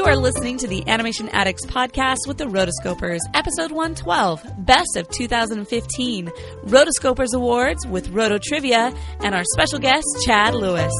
You are listening to the Animation Addicts podcast with the Rotoscopers, episode 112, Best of 2015, Rotoscopers Awards with Roto Trivia, and our special guest, Chad Lewis.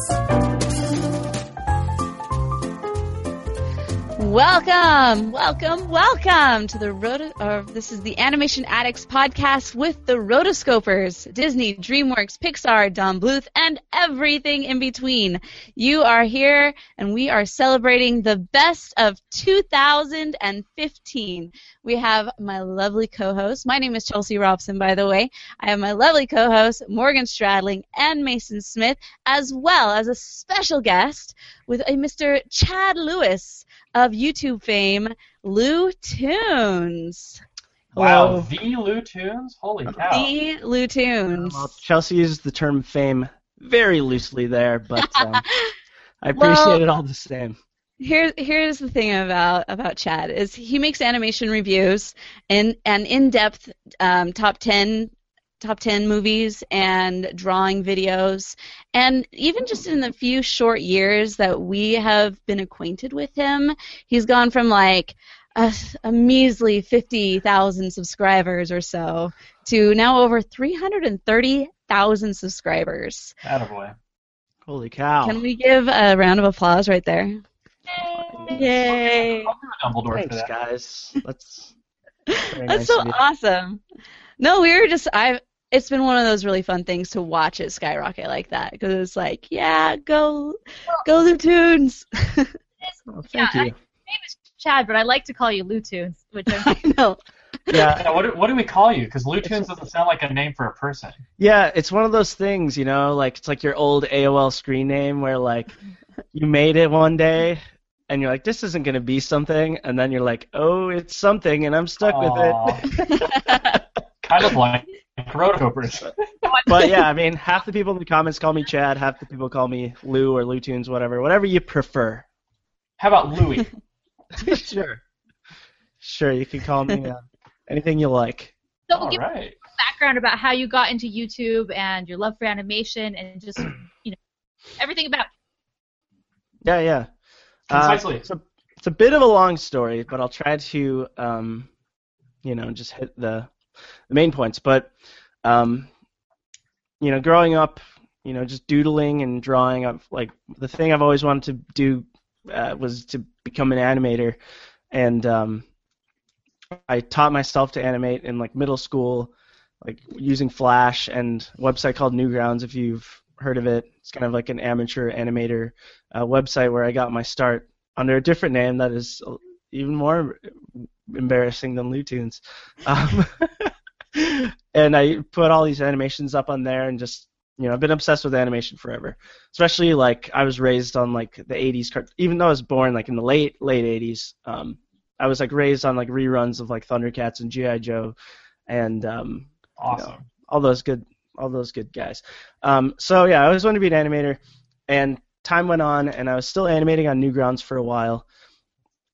Welcome, welcome, welcome to the Roto. Or this is the Animation Addicts podcast with the Rotoscopers, Disney, DreamWorks, Pixar, Don Bluth, and everything in between. You are here, and we are celebrating the best of 2015. We have my lovely co-host. My name is Chelsea Robson, by the way. I have my lovely co-host Morgan Stradling and Mason Smith, as well as a special guest with a Mr. Chad Lewis of YouTube fame, Lou Tunes. Wow, the Lou Tunes? Holy cow. The Lou Tunes. Well, Chelsea used the term fame very loosely there, but um, I appreciate Well- it all the same. Here's here's the thing about about Chad is he makes animation reviews and an in depth um, top ten top ten movies and drawing videos and even just in the few short years that we have been acquainted with him, he's gone from like a, a measly fifty thousand subscribers or so to now over three hundred and thirty thousand subscribers. Attaboy. Holy cow. Can we give a round of applause right there? Yay! I'll do a Dumbledore Thanks, guys. That's very That's nice so awesome. No, we were just I. It's been one of those really fun things to watch it skyrocket like that because it's like, yeah, go, go the tunes. Oh, thank Yeah, you. name is Chad, but I like to call you Lou Tunes, which I'm I know. Yeah, Yeah, what, do, what do we call you? Because Lou Tunes doesn't sound like a name for a person. yeah, it's one of those things, you know, like it's like your old AOL screen name where like you made it one day and you're like, this isn't gonna be something, and then you're like, oh, it's something, and I'm stuck with it. kind of like Rotocopers. but yeah, I mean, half the people in the comments call me Chad, half the people call me Lou or Lou Tunes, whatever, whatever you prefer. How about Louie? sure. Sure, you can call me uh, anything you like. so All give right. background about how you got into YouTube and your love for animation and just you know everything about Yeah, yeah. Uh, Concisely. it's, a, it's a bit of a long story, but I'll try to, um, you know, just hit the, the main points. But, um, you know, growing up, you know, just doodling and drawing up, like, the thing I've always wanted to do uh, was to become an animator. And um, I taught myself to animate in, like, middle school, like, using Flash and a website called Newgrounds, if you've heard of it. It's kind of like an amateur animator uh, website where I got my start under a different name that is even more embarrassing than Lutunes. Um, and I put all these animations up on there and just you know I've been obsessed with animation forever. Especially like I was raised on like the 80s cart even though I was born like in the late late 80s. Um, I was like raised on like reruns of like Thundercats and GI Joe and um, Awesome. all those good all those good guys. Um, so yeah, I always wanted to be an animator, and time went on, and I was still animating on Newgrounds for a while,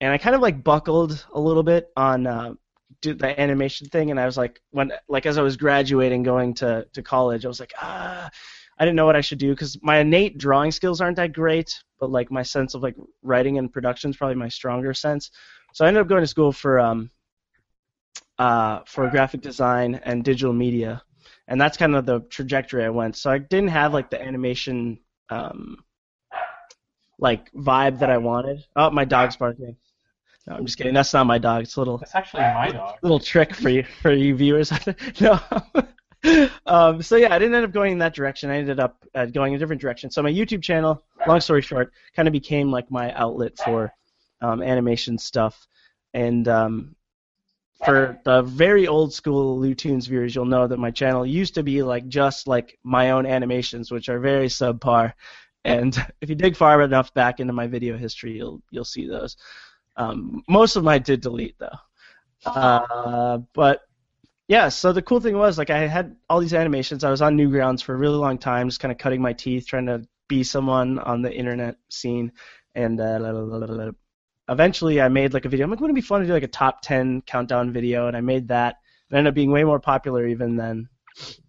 and I kind of like buckled a little bit on uh, do the animation thing, and I was like when like as I was graduating, going to to college, I was like ah. I didn't know what I should do because my innate drawing skills aren't that great, but like my sense of like writing and production is probably my stronger sense. So I ended up going to school for um, uh, for graphic design and digital media, and that's kind of the trajectory I went. So I didn't have like the animation um, like vibe that I wanted. Oh, my dog's barking. No, I'm just kidding. That's not my dog. It's a little That's actually my dog. little trick for you for you viewers. no. um, so yeah, I didn't end up going in that direction. I ended up uh, going a different direction. So my YouTube channel, long story short, kind of became like my outlet for um, animation stuff. And um, for the very old school Lutoons viewers, you'll know that my channel used to be like just like my own animations, which are very subpar. And if you dig far enough back into my video history, you'll you'll see those. Um, most of them I did delete though. Uh, but yeah, so the cool thing was like I had all these animations. I was on Newgrounds for a really long time, just kind of cutting my teeth, trying to be someone on the internet scene, and uh, eventually I made like a video. I'm like, wouldn't it be fun to do like a top 10 countdown video? And I made that. It ended up being way more popular even than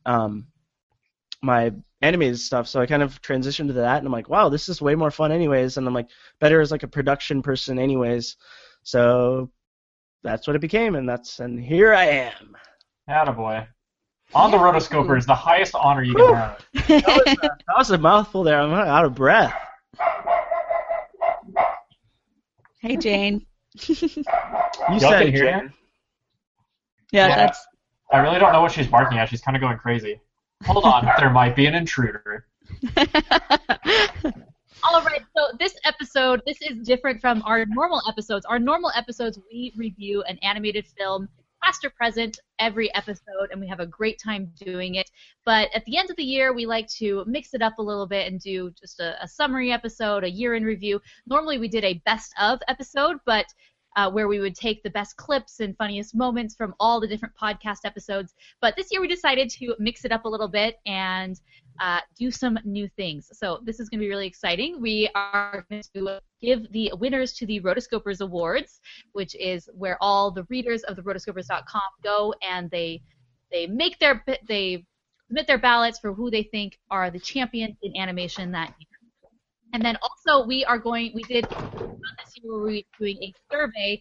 um, my animated stuff. So I kind of transitioned to that, and I'm like, wow, this is way more fun anyways. And I'm like, better as like a production person anyways. So that's what it became, and that's and here I am. Attaboy. On the rotoscoper is the highest honor you Whew. can have. That was, a, that was a mouthful there. I'm out of breath. Hey, Jane. You Y'all said hear Jane. Yeah, Yeah. that's. I really don't know what she's barking at. She's kind of going crazy. Hold on, there might be an intruder. All right, so this episode, this is different from our normal episodes. Our normal episodes, we review an animated film, past or present, every episode, and we have a great time doing it. But at the end of the year, we like to mix it up a little bit and do just a, a summary episode, a year in review. Normally, we did a best of episode, but uh, where we would take the best clips and funniest moments from all the different podcast episodes. But this year, we decided to mix it up a little bit and uh, do some new things. So this is going to be really exciting. We are going to give the winners to the Rotoscopers Awards, which is where all the readers of the rotoscopers.com go and they they make their they submit their ballots for who they think are the champions in animation that year. And then also we are going we did this year where we were doing a survey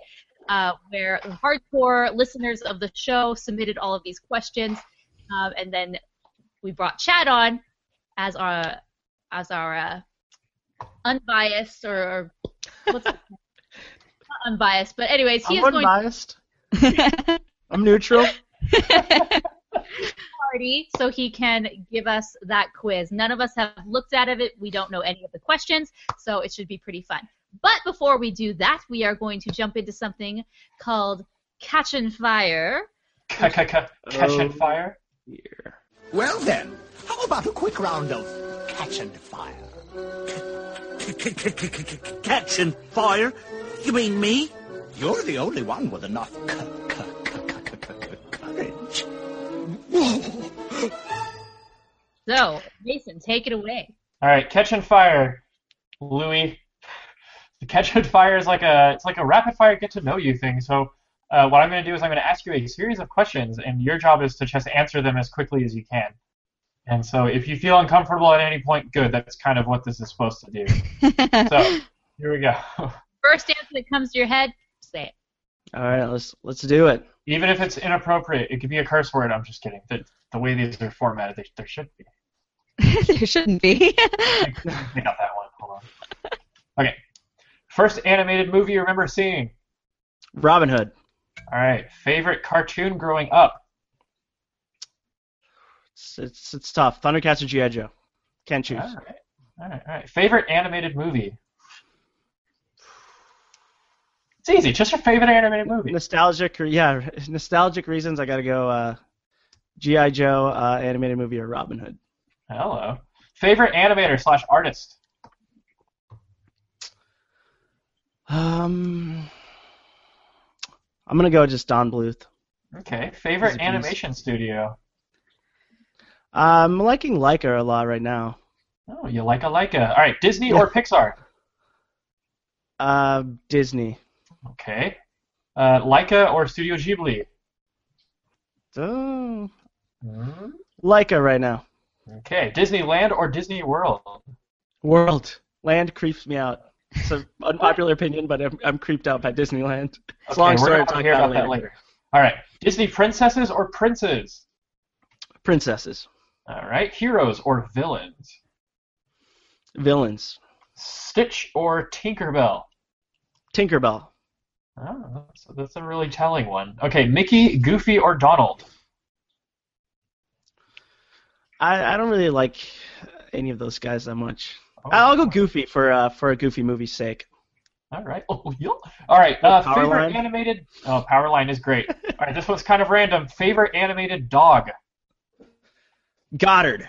uh, where hardcore listeners of the show submitted all of these questions, um, and then we brought Chad on as our as our uh, unbiased or, or what's it? not unbiased, but anyways, he I'm is going to unbiased. I'm neutral. party so he can give us that quiz. None of us have looked at it. We don't know any of the questions, so it should be pretty fun. But before we do that, we are going to jump into something called Catch and Fire. Catch Oh. and fire. Here. Well then, how about a quick round of catch and fire? Catch and fire? You mean me? You're the only one with enough c- So, Mason, take it away. All right, catch and fire, Louis. The catch and fire is like a it's like a rapid fire get to know you thing. So uh, what I'm going to do is I'm going to ask you a series of questions, and your job is to just answer them as quickly as you can. And so if you feel uncomfortable at any point, good. That's kind of what this is supposed to do. So here we go. First answer that comes to your head, say it. All right, let's let's do it. Even if it's inappropriate, it could be a curse word. I'm just kidding. The, the way these are formatted, they, there should be. there shouldn't be. I got that one. Hold on. Okay. First animated movie you remember seeing? Robin Hood. All right. Favorite cartoon growing up? It's it's, it's tough. Thundercats or GI Joe. Can't choose. All right. All right. All right. Favorite animated movie? It's easy. Just your favorite animated movie. Nostalgic yeah, nostalgic reasons. I gotta go. Uh, GI Joe uh, animated movie or Robin Hood. Hello. Favorite animator slash artist? Um, I'm gonna go just Don Bluth. Okay. Favorite He's a beast. animation studio? I'm liking Laika a lot right now. Oh, you like a Laika. All right. Disney or Pixar? Uh, Disney. Okay. Uh, Laika or Studio Ghibli? Oh, Hmm. Laika right now. Okay. Disneyland or Disney World? World. Land creeps me out. It's an unpopular opinion, but I'm, I'm creeped out by Disneyland. It's a Okay, long we're story. I'll talk hear about that later. later. All right. Disney princesses or princes? Princesses. All right. Heroes or villains? Villains. Stitch or Tinkerbell? Tinkerbell. Oh, so that's a really telling one. Okay. Mickey, Goofy, or Donald? I, I don't really like any of those guys that much. Oh, I'll go Goofy for uh, for a Goofy movie's sake. All right. Oh, yeah. All right. Uh, favorite animated. Oh, Powerline is great. All right. This one's kind of random. Favorite animated dog Goddard.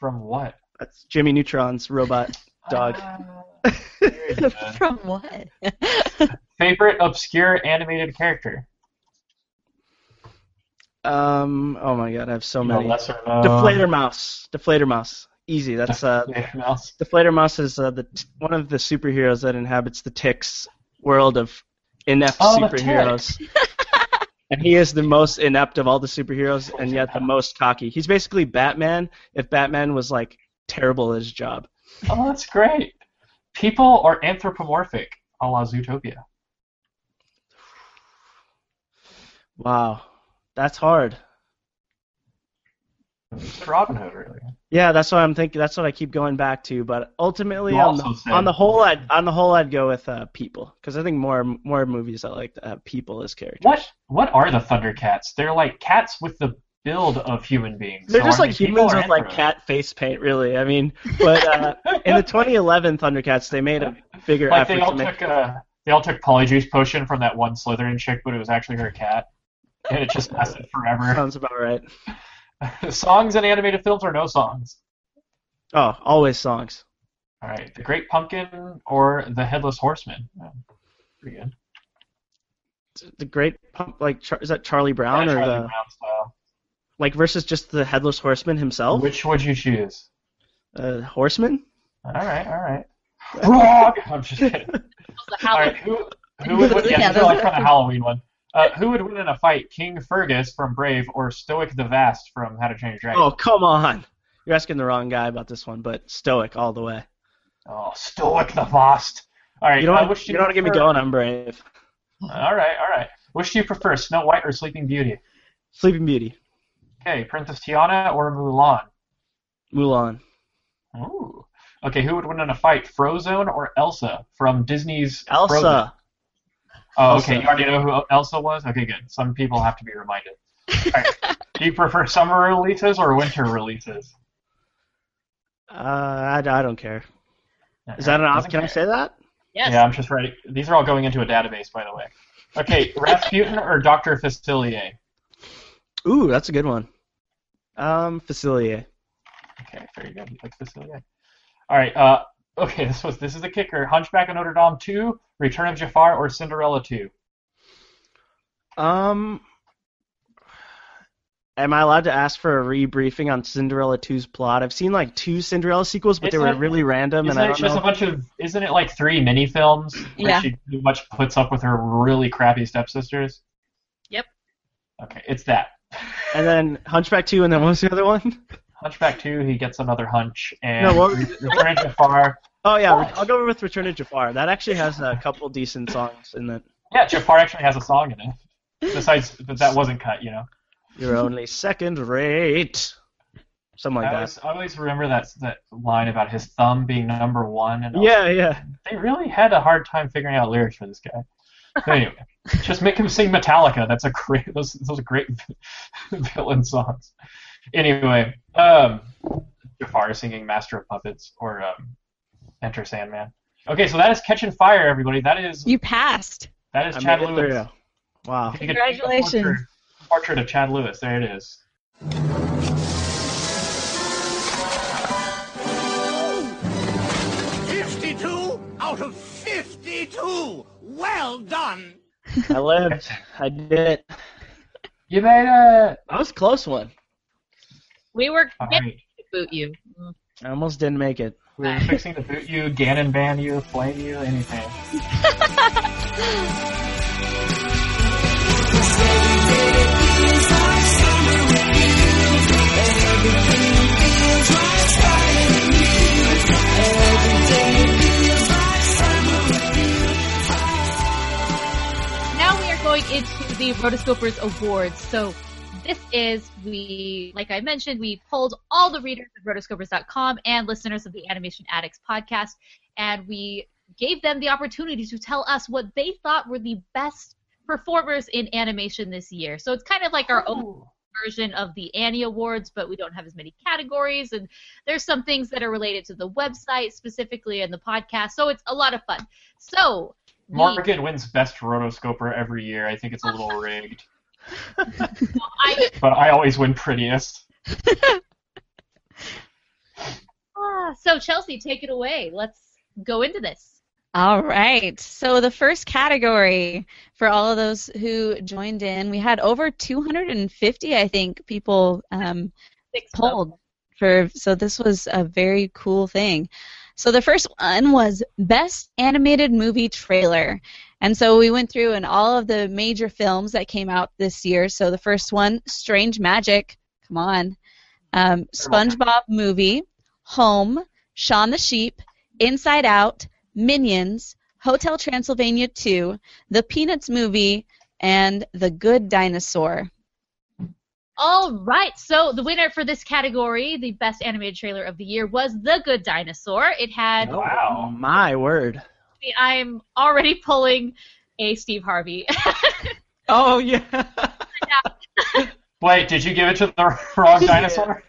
from what? That's Jimmy Neutron's robot dog. Very good. From what? Favorite obscure animated character? Um. Oh my god, I have so You many. lesser known. Die Fledermaus. Die Fledermaus. Easy. That's uh. Die Fledermaus. Die Fledermaus is uh, the t- one of the superheroes that inhabits the Ticks world of inept Oh, the superheroes. and he is the most inept of all the superheroes, and yet the most cocky. He's basically Batman if Batman was like terrible at his job. Oh, that's great. People are anthropomorphic, a la Zootopia. Wow, that's hard. It's Robin Hood, really. Yeah, that's what I'm thinking. That's what I keep going back to. But ultimately, on the, on the whole, I'd on the whole, I'd go with uh, people because I think more more movies that like to have people as characters. What what are the Thundercats? They're like cats with the build of human beings. They're So just like humans with like cat face paint, really. I mean, but uh, in the 2011 Thundercats, they made a bigger Like effort they all to make. took uh, they all took Polyjuice potion from that one Slytherin chick, but it was actually her cat, and it just lasted forever. Sounds about right. songs in animated films or no songs? Oh, always songs. All right, The Great Pumpkin or The Headless Horseman? Oh, pretty good. The Great Pump, like is that Charlie Brown Yeah, or Charlie the Brown style. Like versus just the headless horseman himself? Which would you choose? Uh, horseman? All right, all right. Wrong. I'm just kidding. Also, All who who would win? Yeah, Yeah, like those- from the Halloween one. Uh, who would win in a fight, King Fergus from Brave or Stoic the Vast from How to Train Your Dragon? Oh, come on. You're asking the wrong guy about this one, but Stoic all the way. Oh, Stoic the Vast. All right, You don't, uh, want, which you don't want to get me going. I'm brave. All right, all right. Which do you prefer, Snow White or Sleeping Beauty? Sleeping Beauty, Okay, Princess Tiana or Mulan? Mulan. Ooh. Okay, who would win in a fight, Frozone or Elsa from Disney's Elsa. Frozen? Oh, okay. Elsa. You already know who Elsa was? Okay, good. Some people have to be reminded. All right. Do you prefer summer releases or winter releases? Uh, I, I don't care. Is that an option? Can I say that? yes. Yeah, I'm just ready. These are all going into a database, by the way. Okay, Rasputin or Dr. Facilier? Ooh, that's a good one. Um, Facilier. Okay, very good. You picked Facilier. All right. Uh, okay, this was this is the kicker. Hunchback of Notre Dame 2, Return of Jafar, or Cinderella 2? Um, am I allowed to ask for a rebriefing on Cinderella 2's plot? I've seen like two Cinderella sequels, but they Isn't were it- really random, Isn't and I don't just know. a bunch of? Isn't it like three mini films where Yeah. she pretty much puts up with her really crappy stepsisters? Yep. Okay, it's that. And then Hunchback 2, and then what was the other one? Hunchback 2, he gets another hunch, and No, what- Return of Jafar. Oh yeah, What? I'll go with Return of Jafar. That actually has a couple decent songs in it. Yeah, Jafar actually has a song in it. Besides, but that wasn't cut, you know. You're only second rate. Something like I that. I always remember that that line about his thumb being number one, and was Yeah, yeah. they really had a hard time figuring out lyrics for this guy. But anyway, just make him sing Metallica. That's a great. Those those are great villain songs. Anyway, um, Jafar singing Master of Puppets or um, Enter Sandman. Okay, so that is Catching Fire, everybody. That is You passed. that is I Chad Lewis. through. Wow. If you could take a Congratulations. Portrait, portrait of Chad Lewis. There it is. Fifty-two out of fifty-two. Well done. I lived. I did it. You made it. That was a close one. We were All getting right. to boot you. I almost didn't make it. We were fixing to boot you, Ganon ban you, flame you, anything. the Rotoscopers Awards. So this is we, like I mentioned, we polled all the readers of rotoscopers.com and listeners of the Animation Addicts podcast, and we gave them the opportunity to tell us what they thought were the best performers in animation this year. So it's kind of like our own version of the Annie Awards, but we don't have as many categories, and there's some things that are related to the website specifically and the podcast. So it's a lot of fun. So Morgan wins best rotoscoper every year. I think it's a little rigged, but I always win prettiest. Ah, so Chelsea, take it away. Let's go into this. All right. So the first category for all of those who joined in, we had over 250, I think, people um, polled for. So this was a very cool thing. So the first one was best animated movie trailer, and so we went through and all of the major films that came out this year. So the first one, Strange Magic. Come on. Um, SpongeBob movie, Home, Shaun the Sheep, Inside Out, Minions, Hotel Transylvania 2, The Peanuts movie, and The Good Dinosaur. All right, so the winner for this category, the best animated trailer of the year, was The Good Dinosaur. It had. Oh, wow. My word. I'm already pulling a Steve Harvey. Oh yeah. Wait, did you give it to the wrong dinosaur?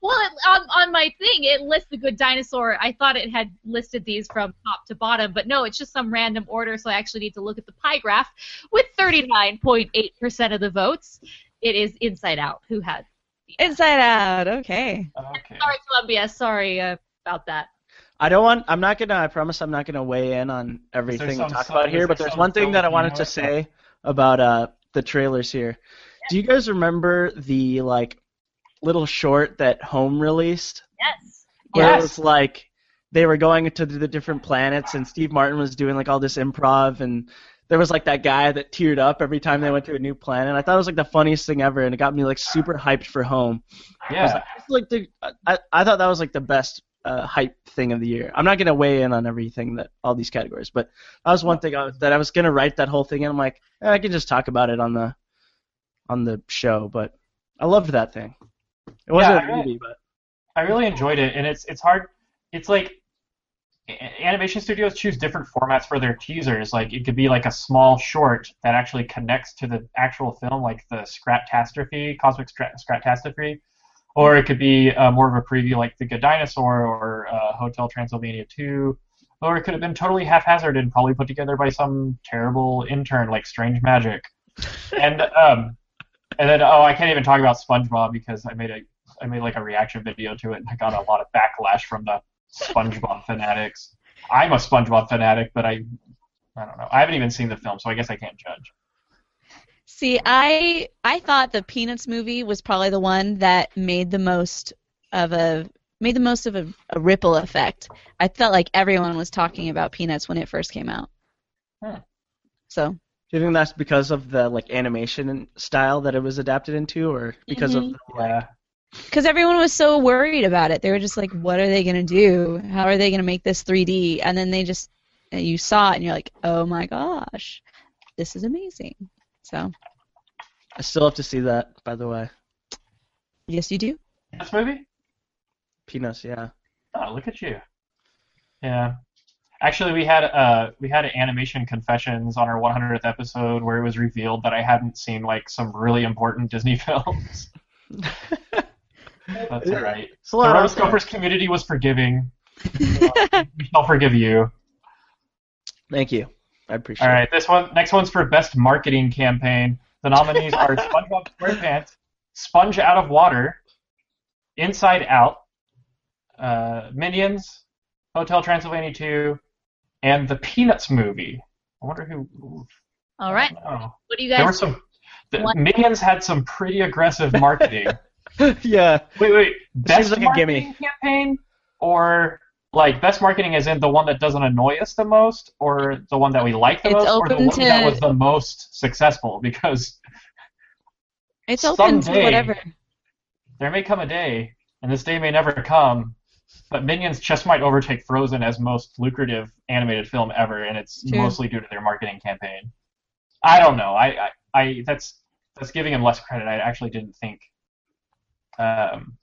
well, it, on, on my thing, it lists The Good Dinosaur. I thought it had listed these from top to bottom, but no, it's just some random order, so I actually need to look at the pie graph. With 39.8% of the votes, it is Inside Out who had. Inside Out, okay. Okay. Sorry, Colombia. Sorry uh, about that. I don't want. I'm not gonna. I promise I'm not gonna weigh in on everything we talk some- about here. there But there's one thing that I wanted to like? say about uh the trailers here. Do you guys remember the like little short that Home released? Yes. Where Yes. it was like they were going to the different planets and Steve Martin was doing like all this improv and there was like that guy that teared up every time they went to a new planet. I thought it was like the funniest thing ever and it got me like super hyped for Home. I was Yeah. like, like the, I, I thought that was like the best uh, hype thing of the year. I'm not gonna weigh in on everything that all these categories, but that was one thing I, that I was gonna write that whole thing, and I'm like, eh, I can just talk about it on the on the show. But I loved that thing. It wasn't Yeah, I a really- movie, but I really enjoyed it, and it's it's hard. It's like animation studios choose different formats for their teasers. Like it could be like a small short that actually connects to the actual film, like the Scratastrophe, Cosmic Scratastrophe, or it could be uh, more of a preview, like The Good Dinosaur or uh, Hotel Transylvania 2. Or it could have been totally haphazard and probably put together by some terrible intern like Strange Magic. and um, and then oh, I can't even talk about SpongeBob because I made a I made like a reaction video to it and I got a lot of backlash from the SpongeBob fanatics. I'm a SpongeBob fanatic, but I I don't know. I haven't even seen the film, so I guess I can't judge. See, I I thought the Peanuts movie was probably the one that made the most of a made the most of a, a ripple effect. I felt like everyone was talking about Peanuts when it first came out. Hmm. So do you think that's because of the like animation style that it was adapted into, or because Mhm. of the, Yeah. Because everyone was so worried about it, they were just like, "What are they gonna do? How are they gonna make this 3D?" And then they just you saw it and you're like, "Oh my gosh, this is amazing." So I still have to see that, by the way. yes, you do. This movie? Peanuts, yeah. Oh, look at you. Yeah. Actually, we had uh we had animation confessions on our 100th episode where it was revealed that I hadn't seen like some really important Disney films. That's all right. It's a The lot out. Rotoscopers community was forgiving. We shall forgive you. Thank you. I appreciate All it. right, this one next one's for best marketing campaign. The nominees are SpongeBob SquarePants, Sponge Out of Water, Inside Out, uh, Minions, Hotel Transylvania 2, and the Peanuts movie. I wonder who. ooh, All right. What do you guys? there were some. The Minions had some pretty aggressive marketing. yeah. wait, wait, best seems like a marketing campaign or like best marketing is in the one that doesn't annoy us the most, or the one that we like the It's most, or the open one that was the most successful? Because It's open to Someday- whatever. there may come a day, and this day may never come, but Minions just might overtake Frozen as most lucrative animated film ever, and it's True. mostly due to their marketing campaign. I don't know. I, I, I that's that's giving him less credit. I actually didn't think. Um,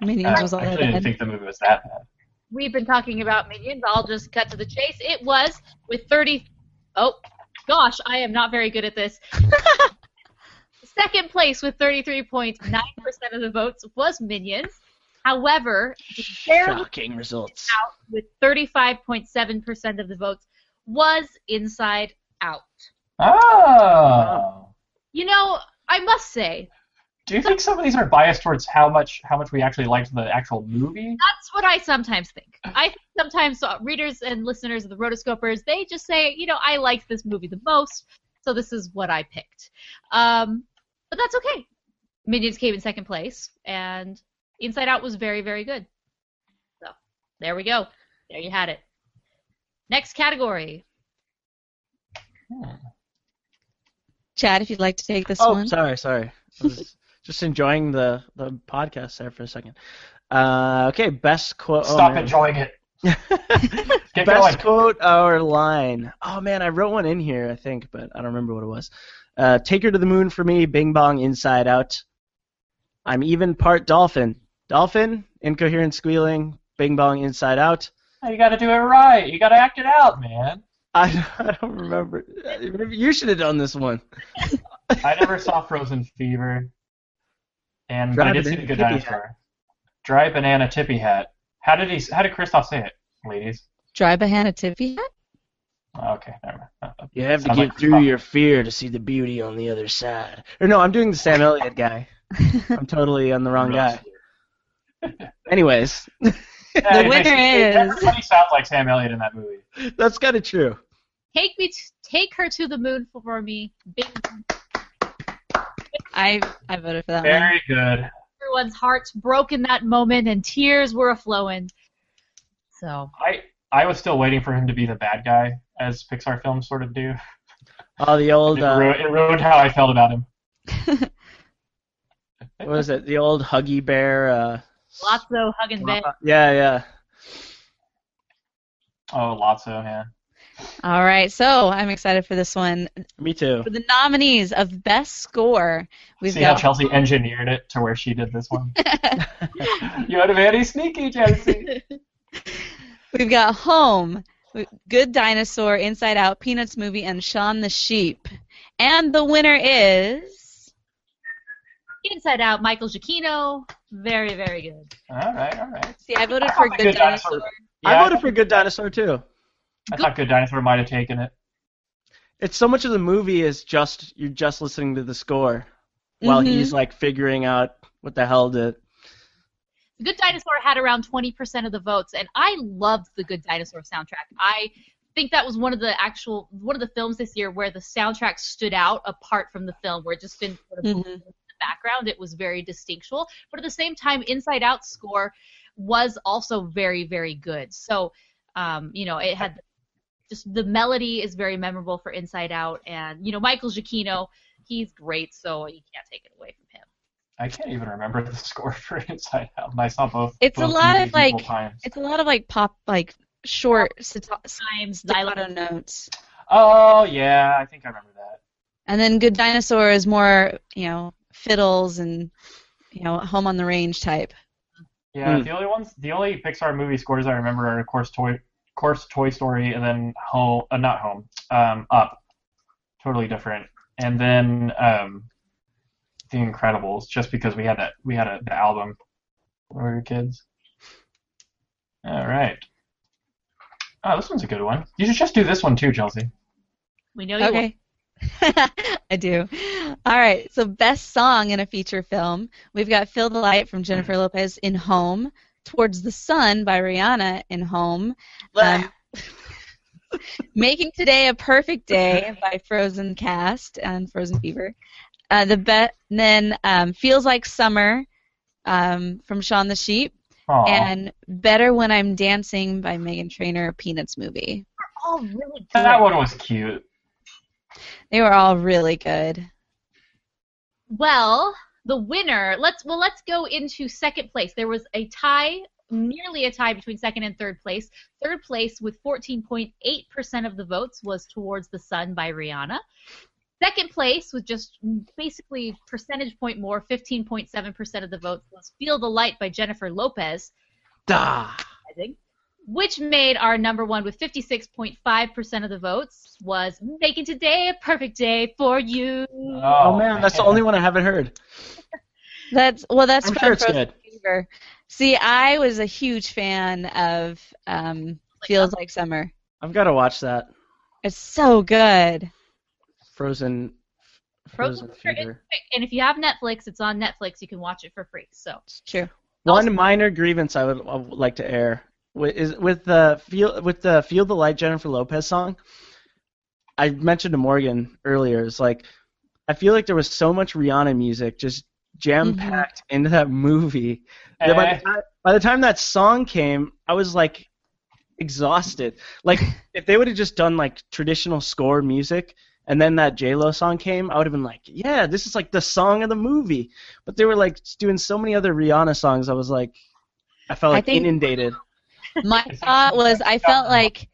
Minions I was all actually that didn't bad. think the movie was that bad. We've been talking about Minions. I'll just cut to the chase. It was with 30. Oh, gosh, I am not very good at this. Second place with 33.9% of the votes was Minions. However, barely Shocking results. out with 35.7% of the votes was Inside Out. Oh. You know, I must say, Do you think some of these are biased towards how much how much we actually liked the actual movie? That's what I sometimes think. I think sometimes uh, readers and listeners of the Rotoscopers, they just say, you know, I liked this movie the most, so this is what I picked. Um, but that's okay. Minions came in second place, and Inside Out was very, very good. So there we go. There you had it. Next category. Chad, if you'd like to take this Oh, one. sorry, sorry. I was just enjoying the the podcast there for a second. Uh, okay, best quote. oh, Stop man. enjoying it. Get Best going. quote or line. Oh man, I wrote one in here, I think, but I don't remember what it was. Uh, Take her to the moon for me, Bing Bong, Inside Out. I'm even part dolphin. Dolphin, incoherent squealing, Bing Bong, Inside Out. You got to do it right. You got to act it out, man. I, I don't remember. You should have done this one. I never saw Frozen Fever, and but I Dry did see banana the Good tippy Dinosaur. Dry banana tippy hat. How did he? How did Christoph say it, ladies? Dry banana Tippy hat? Okay, never mind. Uh, You have to Sounds get like through your fear to see the beauty on the other side. Or no, I'm doing the Sam Elliott guy. I'm totally on the wrong guy. Anyways, Yeah, The it makes- winner it- is- Everybody sounds like Sam Elliott in that movie. that's kind of true. Take me, t- take her to the moon for me. Bing I I voted for that one. Very good. everyone's hearts broke in that moment and tears were a flowing. So I I was still waiting for him to be the bad guy, as Pixar films sort of do. Oh, the old It, uh, it ruined how I felt about him. what was it? The old Huggy Bear. Uh, Lotso hugging Bear. yeah, yeah. Oh, Lotso, yeah. All right, so I'm excited for this one. Me too. For the nominees of Best Score, we've See how Chelsea engineered it to where she did this one. You're very sneaky, Chelsea. we've got Home, Good Dinosaur, Inside Out, Peanuts Movie, and Shaun the Sheep. And the winner is Inside Out, Michael Giacchino. Very, very good. all right, all right. see, I voted I for thought Good Good Dinosaur- Dinosaur. I voted for Good Dinosaur too. I thought Good Dinosaur might have taken it. It's so much of the movie is just you're just listening to the score while Mhm. he's like figuring out what the hell to. The Good Dinosaur had around 20% of the votes, and I loved the Good Dinosaur soundtrack. I think that was one of the actual one of the films this year where the soundtrack stood out apart from the film, where it just didn't sort of Mhm. in the background. It was very distinctual, but at the same time, Inside Out score was also very, very good. So, um, you know, it had just the melody is very memorable for Inside Out, and you know, Michael Giacchino, he's great, so you can't take it away from him. I can't even remember the score for Inside Out. and I saw both. It's a lot of, like- Times. It's a lot of like pop, like short staccato Times, dialogue. notes. Oh yeah, I think I remember that. And then Good Dinosaur is more, you know, fiddles and, you know, home on the range type. Yeah, Hmm. the only ones, the only Pixar movie scores I remember are of course Toy, of course Toy Story, and then Home, uh, not Home, um, Up, totally different, and then um, The Incredibles, just because we had that, we had a, the album when we were kids. All right. Oh, this one's a good one. You should just do this one too, Chelsea. We know you. will. Okay. I do. All right. So, best song in a feature film. We've got "Feel the Light" from Jennifer Lopez in Home, "Towards the Sun" by Rihanna in Home, um, "Making Today a Perfect Day" by Frozen Cast and Frozen Fever. Uh, the be- then um, "Feels Like Summer" um, from Shaun the Sheep, Aw. and "Better When I'm Dancing" by Meghan Trainor, Peanuts movie. all really good. that one was cute. They were all really good. Well, the winner. Let's well let's go into second place. There was a tie, nearly a tie between second and third place. Third place with 14.8% of the votes was Towards the Sun by Rihanna. Second place with just basically percentage point more, 15.7% of the votes was Feel the Light by Jennifer Lopez. Da. I think, which made our number one with 56.5% of the votes was Making Today a Perfect Day for You. Oh, man, that's the only one I haven't heard. That's well. That's I'm sure it's Frozen good. Fever. See, I was a huge fan of um, Feels Like Summer. I've got to watch that. It's so good. Frozen. Frozen Frozen Fever Fever. and if you have Netflix, it's on Netflix. You can watch it for free. So It's true. One minor grievance I would, I would like to air wi- is with the feel with the "Feel the Light" Jennifer Lopez song. I mentioned to Morgan earlier. It's like I feel like there was so much Rihanna music just jam packed into that movie. that by, Eh. the time, by the time that song came, I was like exhausted. Like if they would have just done like traditional score music. And then that J Lo song came, I would have been like, "Yeah, this is like the song of the movie." But they were like doing so many other Rihanna songs. I was like, I felt I like think- inundated. My thought was I felt like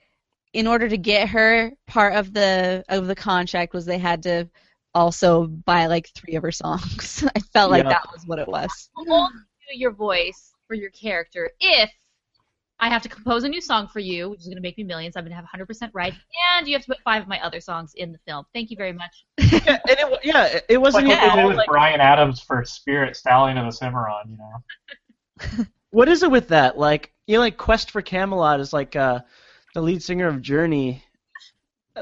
in order to get her part of the of the contract was they had to also buy like three of her songs. I felt like Yeah. that was what it was. I'll only do your voice for your character if I have to compose a new song for you, which is going to make me millions. I'm going to have 100% right, and you have to put five of my other songs in the film. Thank you very much. yeah, and it, yeah, it- it wasn't. what even- they did with like- Bryan Adams for Spirit Stallion of the Cimarron, you know. What is it with that? Like, you know, like Quest for Camelot is like uh, the lead singer of Journey.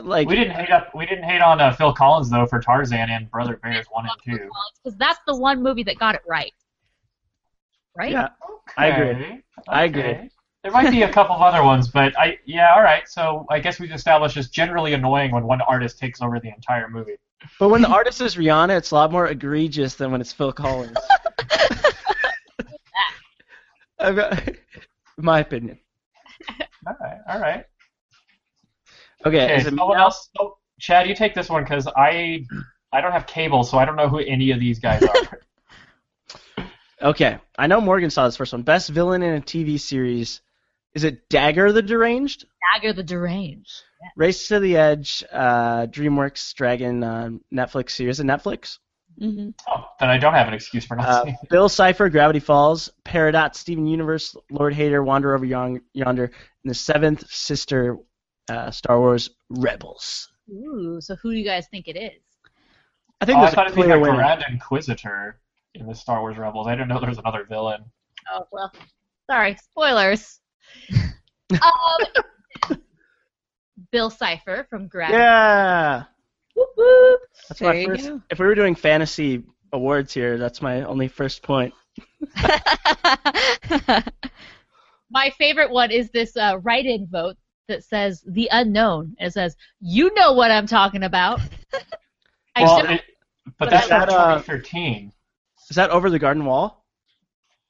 Like, We didn't hate up. We didn't hate on uh, Phil Collins though for Tarzan and Brother Bears one and two. Because that's the one movie that got it right. Right? yeah, I agree. Okay, I agree. There might be a couple of other ones, but I yeah, all right. So I guess we've established it's generally annoying when one artist takes over the entire movie. but when the artist is Rihanna, it's a lot more egregious than when it's Phil Collins. I've got, my opinion. All right, all right. Okay, Okay, is it someone now? else. Oh, Chad, you take this one because I I don't have cable, so I don't know who any of these guys are. Okay, I know Morgan saw this first one. Best villain in a TV series. Is it Dagger the Deranged? Dagger the Deranged. Race to the Edge, uh, DreamWorks Dragon uh, Netflix series. Is it Netflix? Hmm oh, then I don't have an excuse for not Uh, seeing. it. Bill Cipher, Gravity Falls, Peridot, Steven Universe, Lord Hater, Wander Over Yon- Yonder, and the Seventh Sister, uh, Star Wars Rebels. Ooh, so who do you guys think it is? I think Oh, I there's thought a it'd be clear the. Grand Inquisitor in the Star Wars Rebels. I didn't know there was another villain. Oh well, sorry, spoilers. um, Bill Cipher from Gravity. Yeah, Whoop, whoop. that's There my you first. go. If we were doing fantasy awards here, that's my only first point. My favorite one is this uh, write-in vote that says the unknown. It says, "You know what I'm talking about." Well, still- it, but but that's that, from uh, 2013. Is that Over the Garden Wall,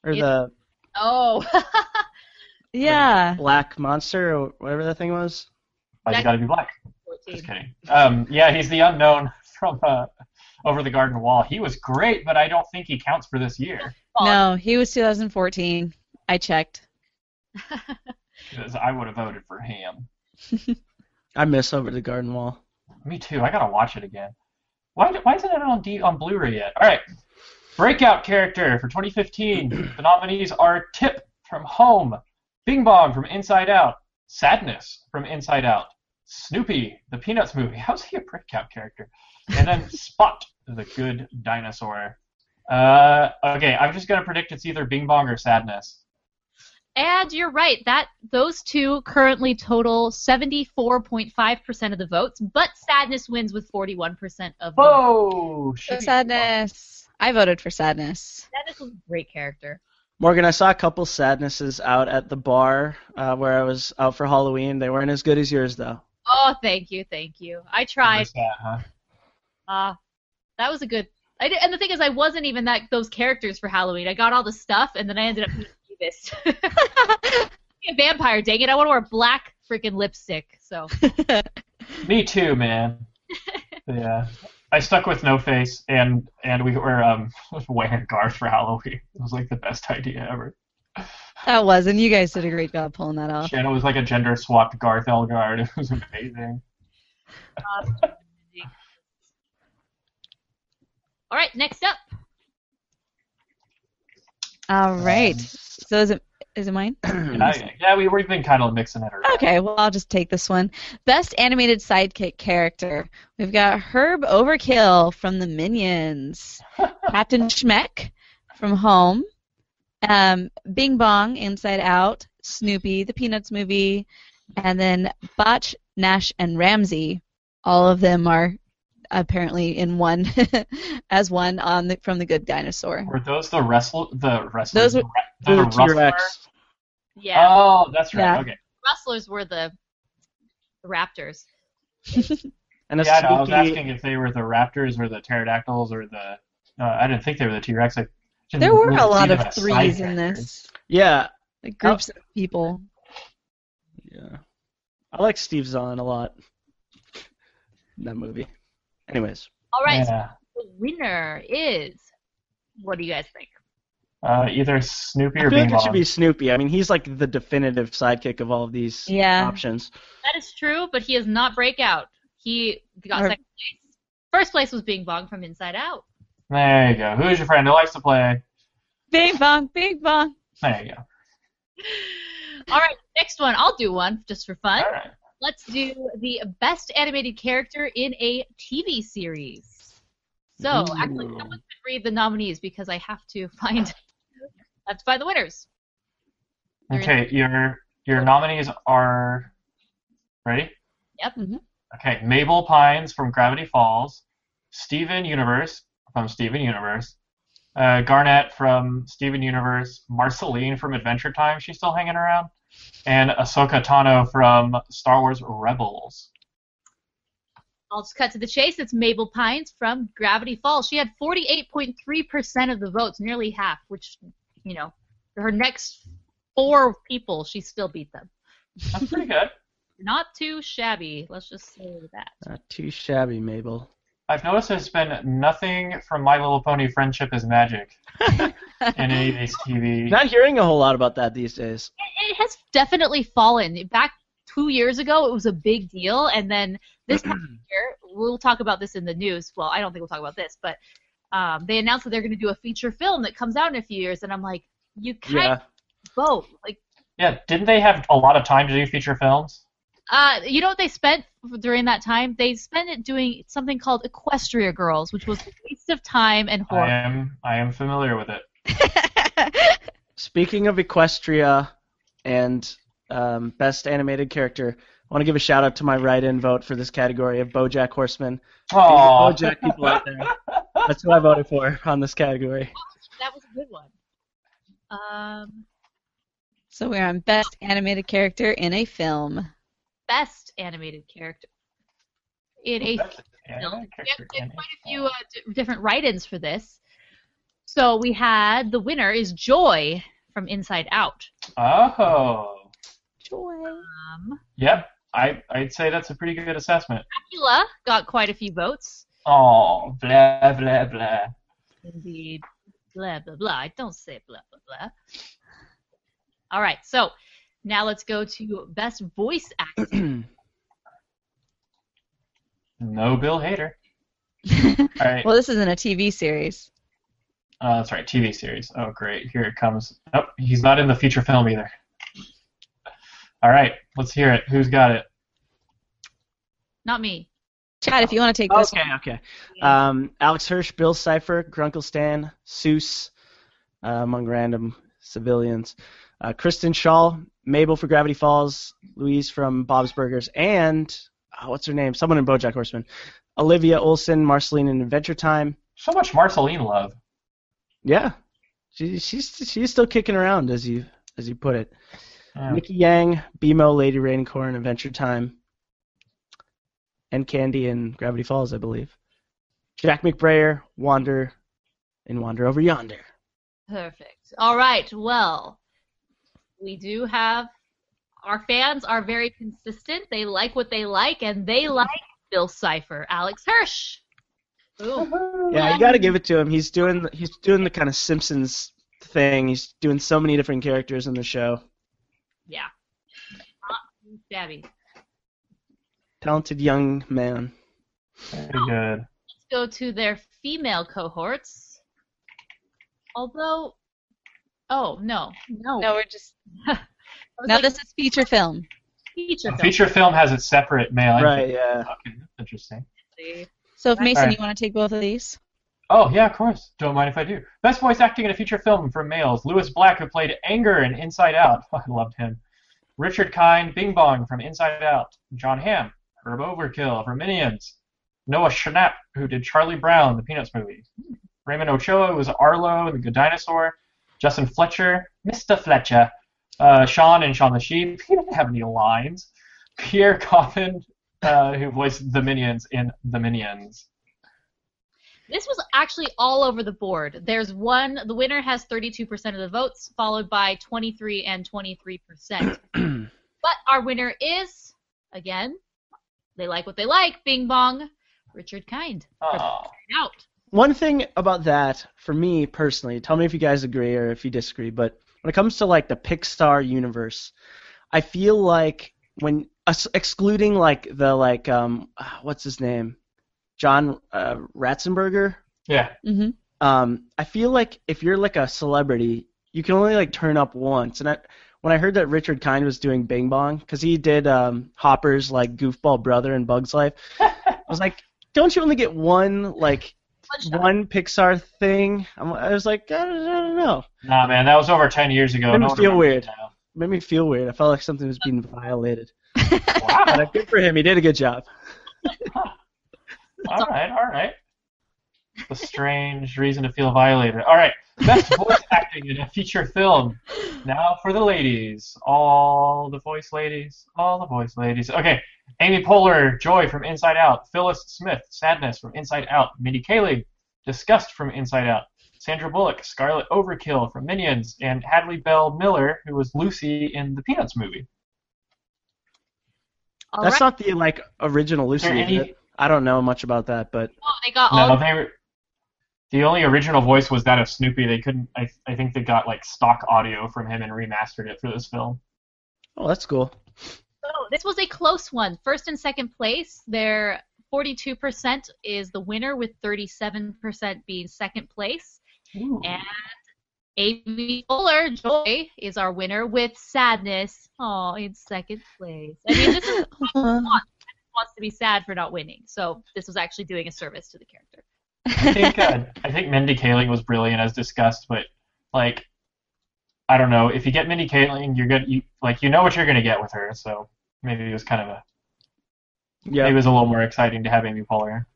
or It- the oh, yeah. Black Monster, or whatever that thing was? Why you gotta be black? 14. Just kidding. Um, yeah, he's the unknown from uh, Over the Garden Wall. He was great, but I don't think he counts for this year No, he was 2014. I checked. because I would have voted for him. I miss Over the Garden Wall. Me too. I gotta watch it again. Why, why isn't it on D on Blu-ray yet? All right. Breakout character for 2015. the nominees are Tip from Home, Bing Bong from Inside Out, Sadness from Inside Out, Snoopy, the Peanuts movie. How's he a breakout character? And then Spot, the good dinosaur. Uh, okay, I'm just gonna predict it's either Bing Bong or Sadness. And you're right. That those two currently total 74.5% of the votes, but Sadness wins with 41% of the Whoa! So shitty. sadness. I voted for sadness. Sadness was a great character. Morgan, I saw a couple sadnesses out at the bar uh, where I was out for Halloween. They weren't as good as yours, though. Oh, thank you, thank you. I tried. That, huh? Uh, that was a good. I did, and the thing is, I wasn't even that those characters for Halloween. I got all the stuff, and then I ended up being this. a vampire, dang it! I want to wear black freaking lipstick. So Me too, man. yeah. I stuck with no face, and and we were um wearing Garth for Halloween. It was like the best idea ever. That was, and you guys did a great job pulling that off. Shannon was like a gender swapped Garth Algar. It was amazing. all right, next up. All right. Um, so is it is it mine? Yeah, yeah, we we've been kind of mixing it around. Okay, well I'll just take this one. Best animated sidekick character. We've got Herb Overkill from the Minions, Captain Smek from Home, um, Bing Bong, Inside Out, Snoopy, the Peanuts movie, and then Butch, Nash, and Ramsey. All of them are apparently in one as one on the from the Good Dinosaur. Were those the wrestle the wrestlers? Those were- the, The the? T-Rex. Yeah, Oh, that's right. Yeah. Okay. Wrestlers were the, the raptors. And a Yeah, no, I was asking if they were the raptors or the pterodactyls or the. No, I didn't think they were the T-Rex. I didn't There were a lot of threes in this. Yeah, Like groups of people. yeah. I like Steve Zahn a lot. in That movie. Anyways, All right, so Yeah. the winner is. What do you guys think? Uh, either Snoopy I or feel Bing like it should be Snoopy. I mean, he's like the definitive sidekick of all of these Yeah. options. That is true, but he is not breakout. He got Or- second place. First place was Bing Bong from Inside Out. There you go. Who's your friend who likes to play? Bing bong, bing bong. There you go. All right, next one. I'll do one just for fun. All right. Let's do the best animated character in a TV series. So, actually, Ooh. someone could read the nominees because I have to find to find the winners. Okay, your your nominees are ready. Yep. Mhm. Okay, Mabel Pines from Gravity Falls, Steven Universe from Steven Universe, uh, Garnet from Steven Universe, Marceline from Adventure Time, she's still hanging around, and Ahsoka Tano from Star Wars Rebels. I'll just cut to the chase. It's Mabel Pines from Gravity Falls. She had 48.3% of the votes, nearly half, which, you know, her next four people, she still beat them. That's pretty good. Not too shabby. Let's just say that. Not too shabby, Mabel. I've noticed there's been nothing from My Little Pony Friendship is Magic in any of these TV. Not hearing a whole lot about that these days. It has definitely fallen. Back two years ago, it was a big deal, and then this past year, we'll talk about this in the news. Well, I don't think we'll talk about this, but um, they announced that they're going to do a feature film that comes out in a few years, and I'm like, you can't Yeah. vote. Like, Yeah, didn't they have a lot of time to do feature films? Uh, you know what they spent during that time? They spent it doing something called Equestria Girls, which was a waste of time and I horror. am I am familiar with it. Speaking of Equestria and um, best animated character, I want to give a shout out to my write-in vote for this category of BoJack Horseman. Aww. BoJack people out there. That's who I voted for on this category. That was a good one. Um, So we're on best animated character in a film. Best animated character in a Yeah, film. We have, we have in quite a a few uh, d- different write-ins for this. So we had the winner is Joy from Inside Out. Oh. Joy. Um, Yep. I I'd say that's a pretty good assessment. Dracula got quite a few votes. Oh, blah blah blah. Indeed. Blah blah blah. I don't say blah blah blah. All right, so now let's go to best voice actor. No Bill Hader. All right. Well, this isn't a TV series. Uh, that's right. TV series. Oh, great. Here it comes. Oh, he's not in the feature film either. All right. Let's hear it. Who's got it? Not me. Chad, if you want to take this Okay, okay. Um, Alex Hirsch, Bill Cipher, Grunkle Stan, Soos, uh, among random civilians. Uh, Kristen Schaal, Mabel for Gravity Falls, Louise from Bob's Burgers, and oh, what's her name? Someone in BoJack Horseman. Olivia Olson, Marceline in Adventure Time. So much Marceline love. Yeah, she, she's she's still kicking around as you as you put it. Yeah. Nikki Yang, BMO, Lady Rainicorn in Adventure Time, and Candy in Gravity Falls, I believe. Jack McBrayer, Wander, and Wander Over Yonder. Perfect. All right. Well, we do have our fans are very consistent. They like what they like, and they like Bill Cipher, Alex Hirsch. Boom. Yeah, you got to give it to him. He's doing the, he's doing the kind of Simpsons thing. He's doing so many different characters in the show. Yeah. Uh, Not too. Talented young man. Very good. Let's go to their female cohorts. Although, oh no, no, No, we're just. I Now like, this is feature film. feature film. feature film has its separate male. Right, yeah. Okay, interesting. So if Mason, Alright. you want to take both of these? Oh yeah, of course. Don't mind if I do. Best voice acting in a feature film for males: Lewis Black, who played Anger in Inside Out. I loved him. Richard Kind, Bing Bong from Inside Out. Jon Hamm, Herb Overkill from Minions. Noah Schnapp, who did Charlie Brown, the Peanuts movie. Hmm. Raymond Ochoa was Arlo in The Good Dinosaur. Justin Fletcher, Mr. Fletcher. Uh, Shaun and Shaun the Sheep. He didn't have any lines. Pierre Coffin, uh, who voiced the Minions in The Minions. This was actually all over the board. There's one, the winner has 32% of the votes, followed by 23 and 23%. but our winner is, again, they like what they like, Bing Bong, Richard Kind. Oh. Out. One thing about that, for me personally, tell me if you guys agree or if you disagree, but when it comes to like the Pixar universe, I feel like when us- excluding like the like um what's his name, John uh, Ratzenberger, Yeah. hmm um, I feel like if you're like a celebrity, you can only like turn up once. And I, when I heard that Richard Kind was doing Bing Bong, because he did um, Hopper's like goofball brother in Bug's Life, I was like, don't you only get one like One Pixar thing? I'm, I was like, I don't, I don't know. Nah, man, that was over 10 years ago. It Made me No one feel weird. It made me feel weird. I felt like something was being violated. Wow. But good for him. He did a good job. all right, all right. A strange reason to feel violated. All right, best voice acting in a feature film. Now for the ladies. All the voice ladies. All the voice ladies. Okay, Amy Poehler, Joy from Inside Out. Phyllis Smith, Sadness from Inside Out. Mindy Kaling, Disgust from Inside Out. Sandra Bullock, Scarlet Overkill from Minions, and Hadley Belle Miller, who was Lucy in the Peanuts movie. All That's right. not the like original Lucy. any- I don't know much about that, but Oh, they got all No, they were. The only original voice was that of Snoopy. They couldn't. I, I think they got like stock audio from him and remastered it for this film. oh, that's cool. So this was a close one. First and second place, their 42% is the winner, with 37% being second place. And Amy Poehler, Joy, is our winner with sadness. Oh, in second place. I mean, this is wants to be sad for not winning. So this was actually doing a service to the character. I think uh, I think Mindy Kaling was brilliant as Disgust, but like I don't know if you get Mindy Kaling, you're good. You like you know what you're gonna get with her, so maybe it was kind of a Yeah. it was a little more exciting to have Amy Poehler.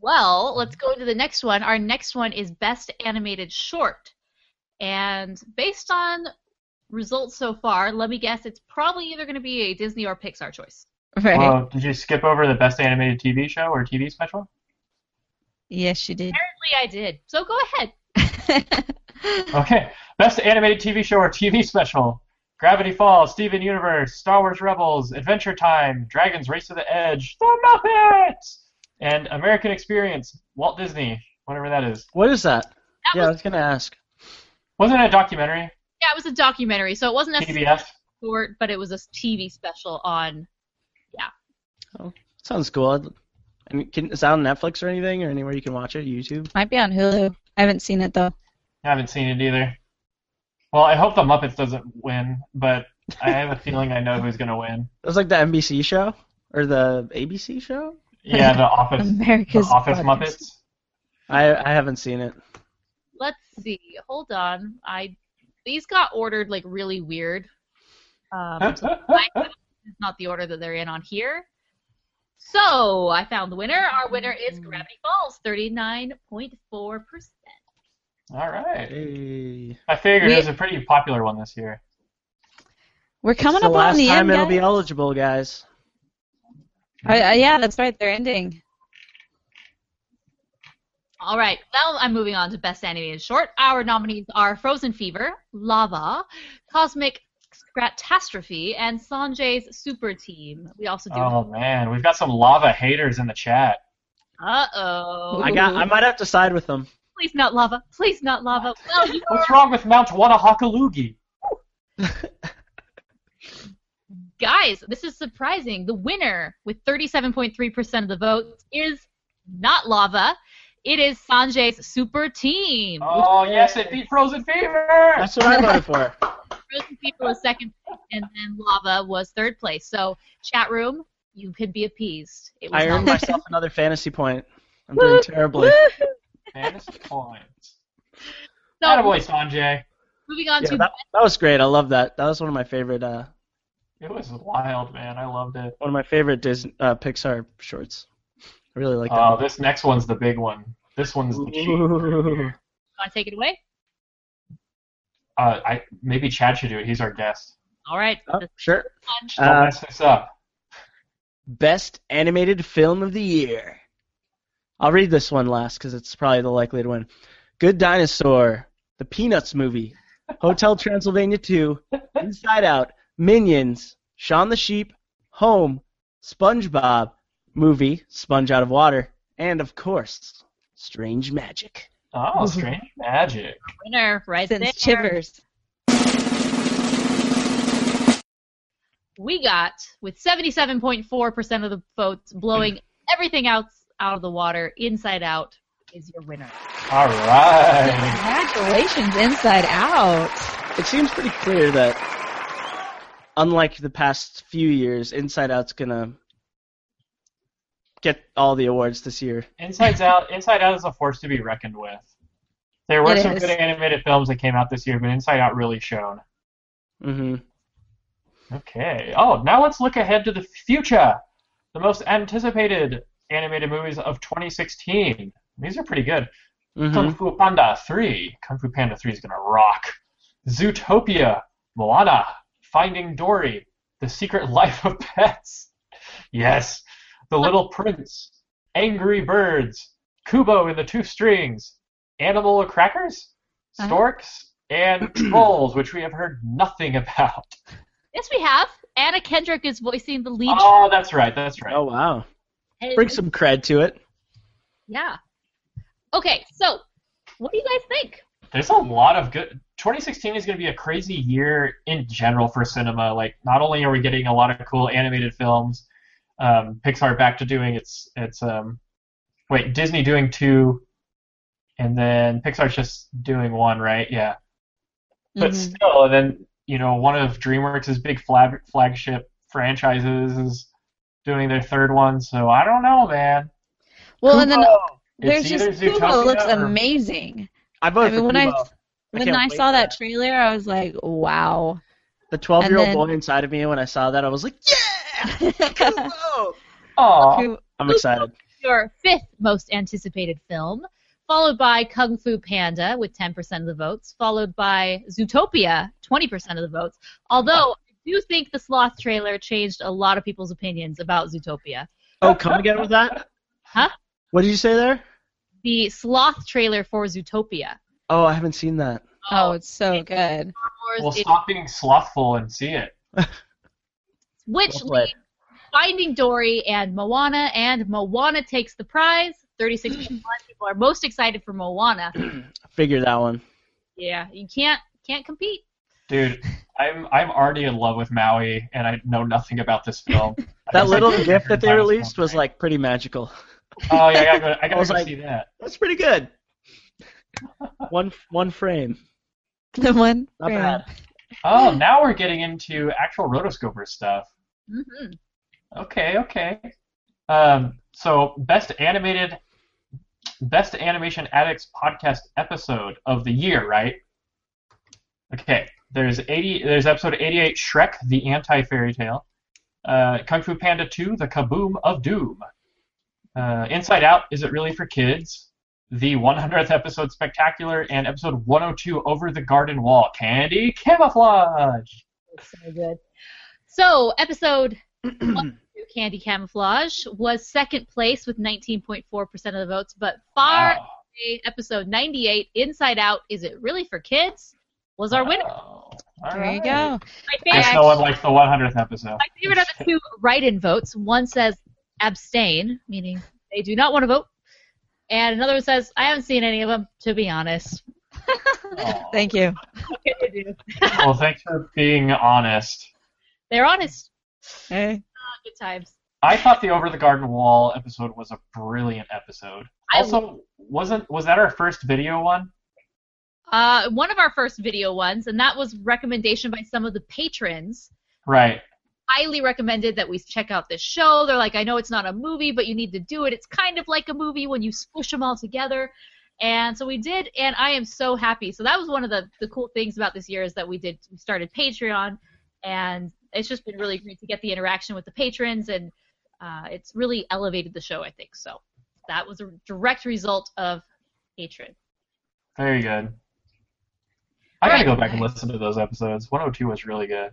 Well, let's go to the next one. Our next one is Best Animated Short. And based on results so far, let me guess it's probably either going to be a Disney or Pixar choice. Right. Well, did you skip over the best animated TV show or TV special? yes, you did. Apparently I did. So go ahead. Okay, best animated TV show or TV special: Gravity Falls, Steven Universe, Star Wars Rebels, Adventure Time, Dragons Race to the Edge, The Muppets, and American Experience, Walt Disney, whatever that is. What is that? That yeah, I was, was gonna ask. Wasn't it a documentary? yeah, it was a documentary, so it wasn't a PBS. short, but it was a TV special on. Sounds cool. I'd- mean, can, is that on Netflix or anything, or anywhere you can watch it? YouTube? Might be on Hulu. I haven't seen it though. I haven't seen it either. Well, I hope the Muppets doesn't win, but I have a feeling I know who's gonna win. It was like the NBC show or the ABC show. Yeah, the Office. the America's Office Funniest. Muppets. I I haven't seen it. Let's see. Hold on. I these got ordered like really weird. Um, so not the order that they're in on here. So I found the winner. Our winner is Gravity Falls, thirty-nine point four percent. All right. Hey. I figured We- it was a pretty popular one this year. We're coming It's the up last on the time end, it'll guys. be eligible, guys. Uh, uh, yeah, that's right. They're ending. All right, now I'm moving on to Best Animated Short. Our nominees are Frozen Fever, Lava, Cosmic Catastrophe, and Sanjay's Super Team. We also do. Oh man, we've got some lava haters in the chat. Uh oh. I got. I might have to side with them. Please not lava. Please not lava. Well, you What's wrong with Mount Wanahakalugi? guys, this is surprising. The winner with 37.3% of the votes is not lava. It is Sanjay's Super Team. Oh yes, it beat Frozen Fever. That's what I voted for. Frozen Fever was second, place, and then lava was third place. So, chat room, you could be appeased. It was I not earned myself another fantasy point. I'm doing terribly. Fantasy points. So, Attaboy, Sanjay. moving on Yeah, to that, that was great. I love that. That was one of my favorite uh, It was wild, man. I loved it. One of my favorite Disney, uh, Pixar shorts. I really like that. Oh, one. this next one's the big one. This one's the cheat. Want to take it away? Uh, I maybe Chad should do it. He's our guest. All right. Oh, sure. Don't Uh, mess this up. Best animated film of the year. I'll read this one last because it's probably the likely to win. Good Dinosaur, The Peanuts Movie, Hotel Transylvania 2, Inside Out, Minions, Shaun the Sheep, Home, SpongeBob, Movie, Sponge Out of Water, and of course, Strange Magic. Oh, strange magic. Winner right Since there. Chivers. We got with 77.4% of the votes blowing everything else out of the water. Inside Out is your winner. All right. Congratulations, Inside Out. It seems pretty clear that, unlike the past few years, Inside Out's gonna get all the awards this year. Inside's Out. Inside Out is a force to be reckoned with. There were It some is. good animated films that came out this year, but Inside Out really shone. hmm Okay. Oh, now let's look ahead to the future. The most anticipated animated movies of 2016. These are pretty good. hmm Kung Fu Panda 3. Kung Fu Panda 3 is going to rock. Zootopia. Moana. Finding Dory. The Secret Life of Pets. Yes. The Little Prince. Angry Birds. Kubo and the Two Strings. Animal Crackers. Uh-huh. Storks. And Trolls, which we have heard nothing about. Yes, we have. Anna Kendrick is voicing the lead. Oh, that's right. That's right. Oh wow! And- Bring some cred to it. Yeah. Okay, so what do you guys think? There's a lot of good. 2016 is going to be a crazy year in general for cinema. Like, not only are we getting a lot of cool animated films, um, Pixar back to doing its its um, wait Disney doing two, and then Pixar's just doing one, right? Yeah. But Mhm. still, and then you know one of DreamWorks' big flag flagship franchises is doing their third one. So I don't know, man. Well, and then Kubo. there's It's just either Kubo looks or- amazing. I I voted mean, for when I when can't I saw that that. trailer, I was like, wow. The 12 year old boy inside of me, when I saw that, I was like, yeah! Kubo! Aw. I'm excited. Your fifth most anticipated film, followed by Kung Fu Panda with 10% of the votes, followed by Zootopia, 20% of the votes. Although I do think the Sloth trailer changed a lot of people's opinions about Zootopia. Oh, come again with that? Huh? What did you say there? The Sloth trailer for Zootopia. Oh, I haven't seen that. Oh, oh it's so good. Well, stop being slothful and see it. which Well played. Finding Dory and Moana, and Moana takes the prize. 36% people are most excited for Moana. Figure that one. Yeah, you can't can't compete. Dude, I'm I'm already in love with Maui, and I know nothing about this film. That little like, gift that they released was like pretty magical. Oh yeah, I gotta go, I I gotta was go like- see that. That's pretty good. one one frame. The one. Not yeah. bad. Oh, now we're getting into actual rotoscoper stuff. Hmm Okay, okay. Um, so best animated, best animation addicts podcast episode of the year, right? Okay. There's 80. There's episode 88, Shrek: The Anti Fairy Tale. Uh, Kung Fu Panda 2, The Kaboom of Doom. Uh, Inside Out, Is It Really for Kids? The 100th episode Spectacular and episode 102, Over the Garden Wall. Candy Camouflage. So good. So episode one, Candy Camouflage was second place with 19.4% of the votes, but far Wow. away, episode 98, Inside Out, Is It Really for Kids? was our winner. Wow. There you go. My Guess favorite, no one likes the 100th episode. my favorite are the two write-in votes. One says abstain, meaning they do not want to vote, and another one says I haven't seen any of them, to be honest. Thank you. What can you do? Well, thanks for being honest. They're honest. Hey. Good times. I thought the Over the Garden Wall episode was a brilliant episode. I Also, wasn't was that our first video one? Uh, one of our first video ones, and that was recommendation by some of the patrons. Right. Highly recommended that we check out this show. They're like, I know it's not a movie, but you need to do it. It's kind of like a movie when you squish them all together. And so we did, and I am so happy. So that was one of the, the cool things about this year is that we did we started Patreon, and it's just been really great to get the interaction with the patrons, and uh, it's really elevated the show. I think so. That was a direct result of hatred. Very good. I gotta Right. go back and listen to those episodes. 102 was really good.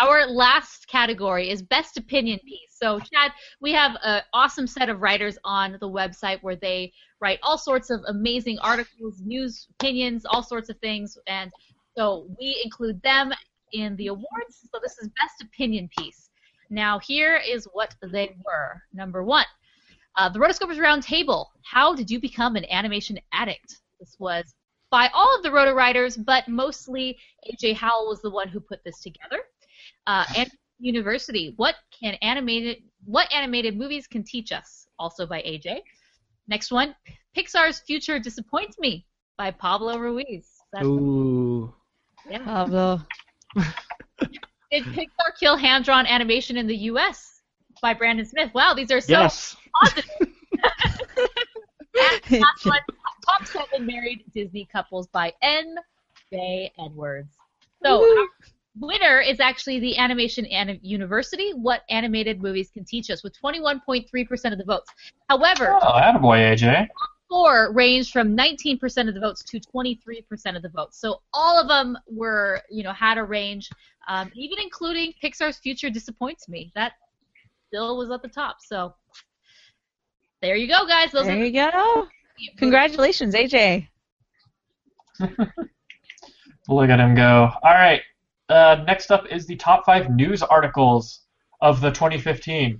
Our last category is best opinion piece. So, Chad, we have an awesome set of writers on the website where they write all sorts of amazing articles, news, opinions, all sorts of things. And so we include them in the awards. So, this is best opinion piece. Now, here is what they were. Number one, uh, the Rotoscopers Roundtable. How did you become an animation addict? This was by all of the Roto writers, but mostly AJ Howell was the one who put this together. Uh, and University. What can animated what animated movies can teach us? Also by AJ. Next one, Pixar's Future Disappoints Me by Pablo Ruiz. That's Ooh. yeah. Pablo. Did Pixar kill hand-drawn animation in the U.S. by Brandon Smith? Wow, these are so Yes. positive. And last one, top seven married Disney couples by N. N. J. Edwards. So our winner is actually the Animation Anim- University. What animated movies can teach us with 21.3% of the votes. However, Oh, attaboy, AJ. Four ranged from 19% of the votes to 23% of the votes. So all of them were, you know, had a range, um, even including Pixar's Future Disappoints Me. That still was at the top. So there you go, guys. Those There are you go. Congratulations, AJ. Look at him go. All right. Uh, next up is the top five news articles of the 2015.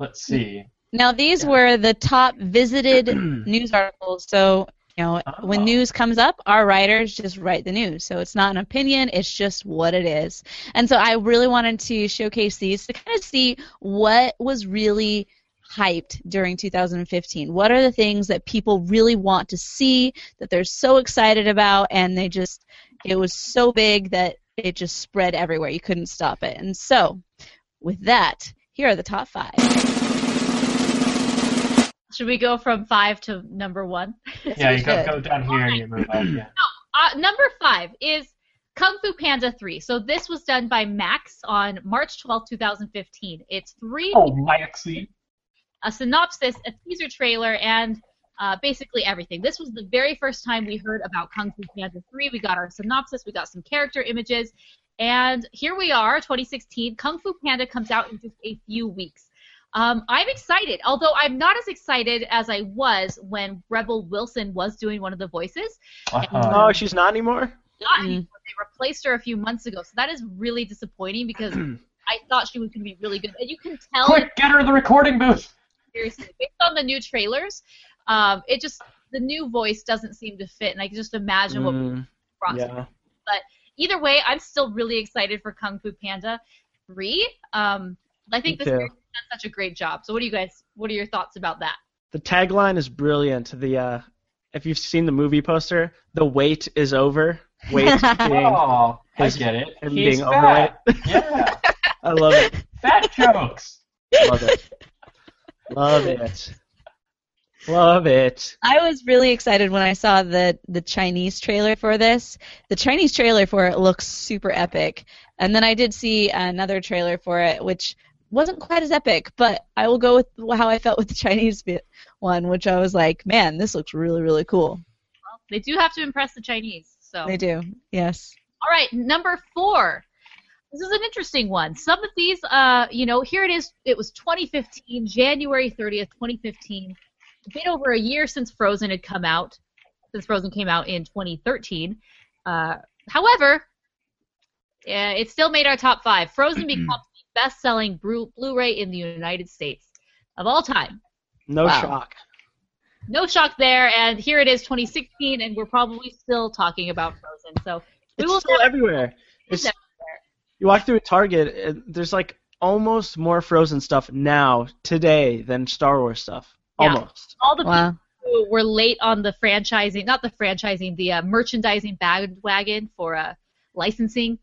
Let's see. Now these were the top visited news articles. So you know, when Oh. news comes up, our writers just write the news. So it's not an opinion; it's just what it is. And so I really wanted to showcase these to kind of see what was really hyped during 2015. What are the things that people really want to see that they're so excited about, and they just it was so big that it just spread everywhere. You couldn't stop it. And so, with that, here are the top five. Should we go from five to number one? Yeah, you go, go down here and you move up. Yeah. Uh, number five is Kung Fu Panda 3. So this was done by Max on March 12, 2015. It's three Oh, Maxie. a synopsis, a teaser trailer, and uh, basically everything. This was the very first time we heard about Kung Fu Panda 3. We got our synopsis, we got some character images, and here we are, 2016. Kung Fu Panda comes out in just a few weeks. Um, I'm excited, although I'm not as excited as I was when Rebel Wilson was doing one of the voices. Uh-huh. Oh, she's not anymore. Not Mm. anymore. They replaced her a few months ago, so that is really disappointing because I thought she was going to be really good, and you can tell Quick, get her in the recording booth. seriously based on the new trailers um, it just the new voice doesn't seem to fit and i can just imagine what Mm, brought yeah. either way i'm still really excited for kung fu panda 3 um, i think Me this too. series has done such a great job so what do you guys what are your thoughts about that The tagline is brilliant. The uh, if you've seen the movie poster, the wait is over. Wait being Oh, I his- get it. him He's being fat. it. Yeah, I love it. fat jokes. Love it. Love it. Love it. I was really excited when I saw the the Chinese trailer for this. The Chinese trailer for it looks super epic, and then I did see another trailer for it, which wasn't quite as epic. But I will go with how I felt with the Chinese one, which I was like, man, this looks really really cool. well, they do have to impress the chinese so They do, yes. all right number four this is an interesting one some of these uh, you know here it is it was 2015 january 30th 2015 a bit over a year since Frozen had come out, since Frozen came out in 2013. Uh, however, uh, it still made our top five. Frozen becomes the best-selling Blu- Blu-ray in the United States of all time. No Wow. shock. No shock there, and here it is, 2016, and we're probably still talking about Frozen. So we It's will still everywhere. It's, everywhere. you walk through a Target, and there's like almost more Frozen stuff now today than Star Wars stuff. Yeah. Almost. all the Wow. people who were late on the franchising, not the franchising, the uh, merchandising bandwagon for uh, licensing.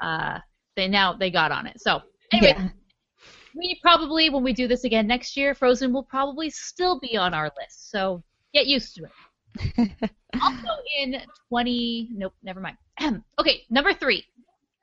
Uh, they now they got on it. So anyway, Yeah. we probably when we do this again next year, Frozen will probably still be on our list. So get used to it. also in 20, nope, never mind. okay, number three,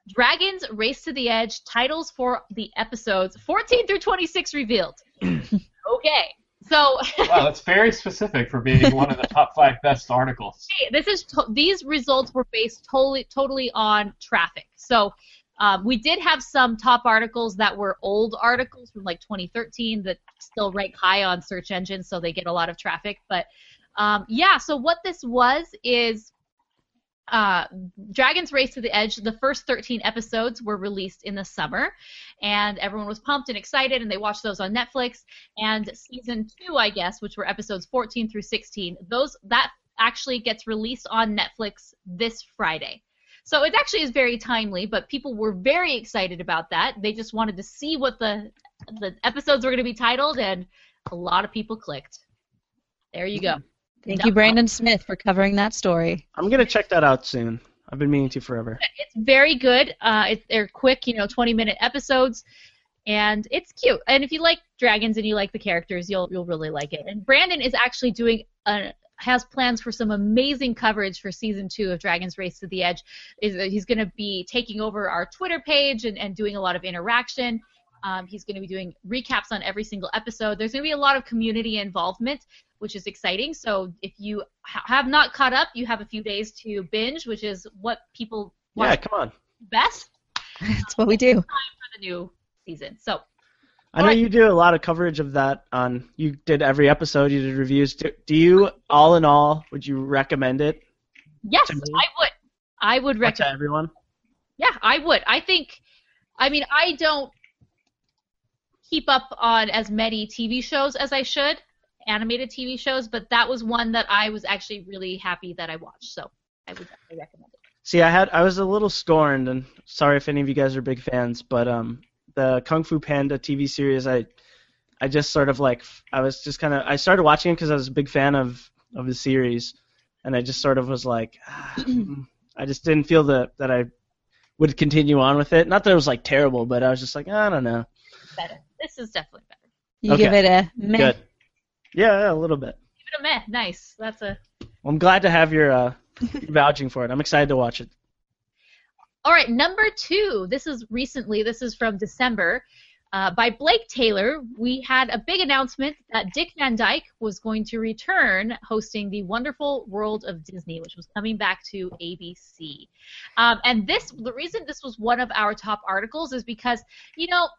Dragons Race to the Edge titles for the episodes 14 through 26 revealed. okay. So Wow, that's very specific for being one of the top five best articles. Hey, this is to- these results were based totally totally on traffic. So um, we did have some top articles that were old articles from like 2013 that still rank high on search engines, so they get a lot of traffic. But um, yeah, so what this was is uh, Dragon's Race to the Edge. The first 13 episodes were released in the summer, and everyone was pumped and excited, and they watched those on Netflix. And season two, I guess, which were episodes 14 through 16, those that actually gets released on Netflix this Friday. So it actually is very timely, but people were very excited about that. They just wanted to see what the the episodes were going to be titled, and a lot of people clicked. There you go. Thank No. you, Brandon Smith, for covering that story. I'm gonna check that out soon. I've been meaning to forever. It's very good. Uh, it, they're quick, you know, 20 minute episodes, and it's cute. And if you like dragons and you like the characters, you'll you'll really like it. And Brandon is actually doing a, has plans for some amazing coverage for season two of Dragons Race to the Edge. Is that he's going to be taking over our Twitter page and, and doing a lot of interaction. Um, he's going to be doing recaps on every single episode. There's going to be a lot of community involvement, which is exciting. So if you ha- have not caught up, you have a few days to binge, which is what people Yeah, come on. best That's what we do. for the new season. So I know you do a lot of coverage of that on. You did every episode. You did reviews. Do, do you, all in all, would you recommend it yes, I would. I would to recommend. everyone? Yeah, I would. I think. I mean, I don't keep up on as many TV shows as I should, animated TV shows, but that was one that I was actually really happy that I watched. So I would definitely recommend it. See, I had I was a little scorned, and sorry if any of you guys are big fans, but um, the Kung Fu Panda TV series, I, I just sort of like I was just kind of I started watching it because I was a big fan of of the series, and I just sort of was like, ah, I just didn't feel that that I would continue on with it. Not that it was like terrible, but I was just like, I don't know. Better. This is definitely better. You Okay. give it a meh. Good. Yeah, yeah, a little bit. Give it a meh. Nice. That's a. Well, I'm glad to have your uh, vouching for it. I'm excited to watch it. All right, number two. This is recently. This is from December. Uh, by Blake Taylor, we had a big announcement that Dick Van Dyke was going to return hosting the Wonderful World of Disney, which was coming back to ABC. Um, and this, the reason this was one of our top articles is because, you know,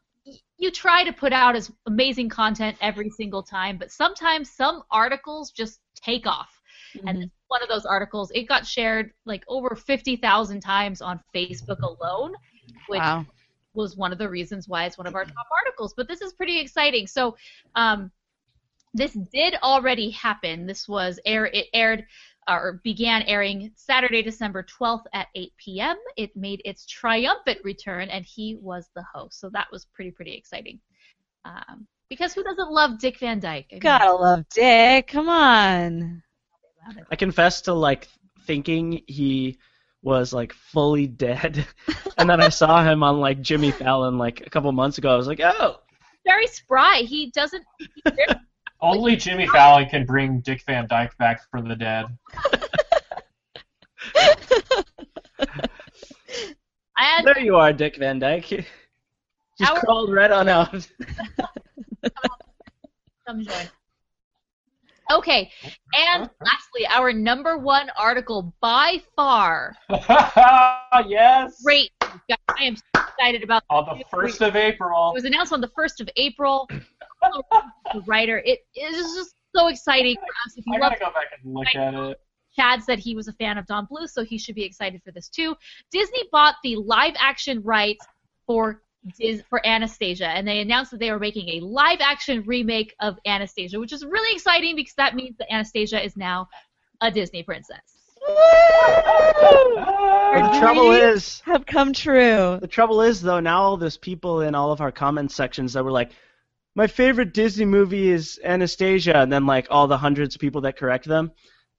you try to put out as amazing content every single time, but sometimes some articles just take off. And this is one of those articles, it got shared like over 50,000 times on Facebook alone, which Wow. was one of the reasons why it's one of our top articles. But this is pretty exciting. So, um, this did already happen. This was air. It aired or began airing Saturday, December 12th at 8 p.m. It made its triumphant return, and he was the host. So that was pretty pretty exciting. Um, because who doesn't love Dick Van Dyke? I mean, Gotta love Dick. Come on. I confess to like thinking he was like fully dead, and then I saw him on like Jimmy Fallon like a couple months ago. I was like, oh, very spry. He doesn't. He's Only Jimmy oh. Fallon can bring Dick Van Dyke back from the dead. and there you are, Dick Van Dyke. Just Our- crawled right on out. Come join. Okay, and uh-huh. lastly, our number one article by far. yes. Great, I am so excited about. On the first of April. It was announced on the first of April. the writer, it is just so exciting for us. If you I love gotta go back and look at it. Chad said he was a fan of Don Bluth, so he should be excited for this too. Disney bought the live action rights for Dis- for Anastasia, and they announced that they were making a live action remake of Anastasia, which is really exciting because that means that Anastasia is now a Disney princess. The trouble is, Have come true. the trouble is though, now all those people in all of our comment sections that were like, my favorite Disney movie is Anastasia, and then like all the hundreds of people that correct them,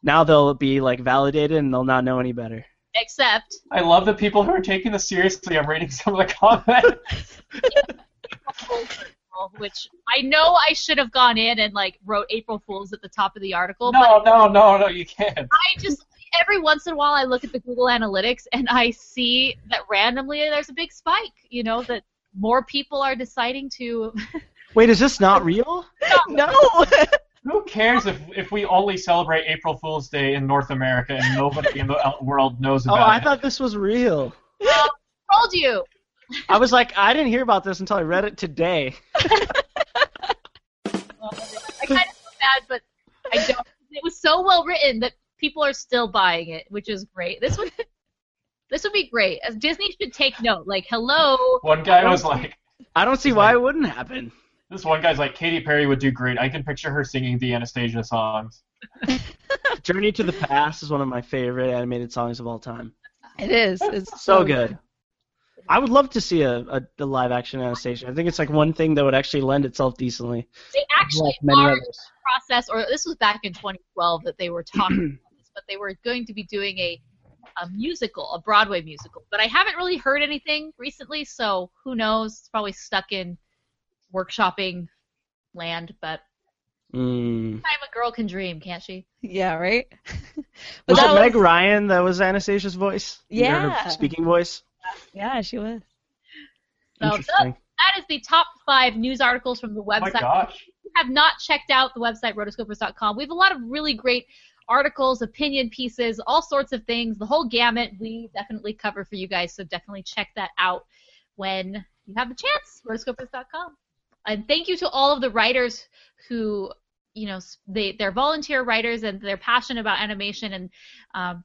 now they'll be like validated and they'll not know any better. Except I love the people who are taking this seriously. I'm reading some of the comments. which I know I should have gone in and like wrote April Fools at the top of the article, no, no, no, no, you can't. I just every once in a while I look at the Google Analytics and I see that randomly there's a big spike. You know that more people are deciding to. Wait, is this not real? no. Who cares if, if we only celebrate April Fool's Day in North America and nobody in the world knows oh, about it? Oh, I it? thought this was real. Well, told you. I was like, I didn't hear about this until I read it today. I kind of feel bad, but I don't. It was so well written that people are still buying it, which is great. This would this would be great. Disney should take note. Like, hello. One guy was like, I don't see why it wouldn't happen. This one guy's like, Katy Perry would do great. I can picture her singing the Anastasia songs. Journey to the Past is one of my favorite animated songs of all time. It is. It's So good. I would love to see a, a, a live action Anastasia. I think it's like one thing that would actually lend itself decently. They actually Like many are others. process, or this was back in 2012 that they were talking about this, but they were going to be doing a, a musical, a Broadway musical. But I haven't really heard anything recently, so who knows? It's probably stuck in workshopping land, but Mm. time a girl can dream, can't she? Yeah, right. Was that it Meg Ryan that was Anastasia's voice? You her Yeah. speaking voice? Yeah, she was. So Interesting. that is the top five news articles from the Oh my website. gosh. If you have not checked out the website rotoscopers.com, we have a lot of really great articles, opinion pieces, all sorts of things, the whole gamut we definitely cover for you guys, so definitely check that out when you have the chance, rotoscopers.com. And thank you to all of the writers who, you know, they, they're volunteer writers and they're passionate about animation and um,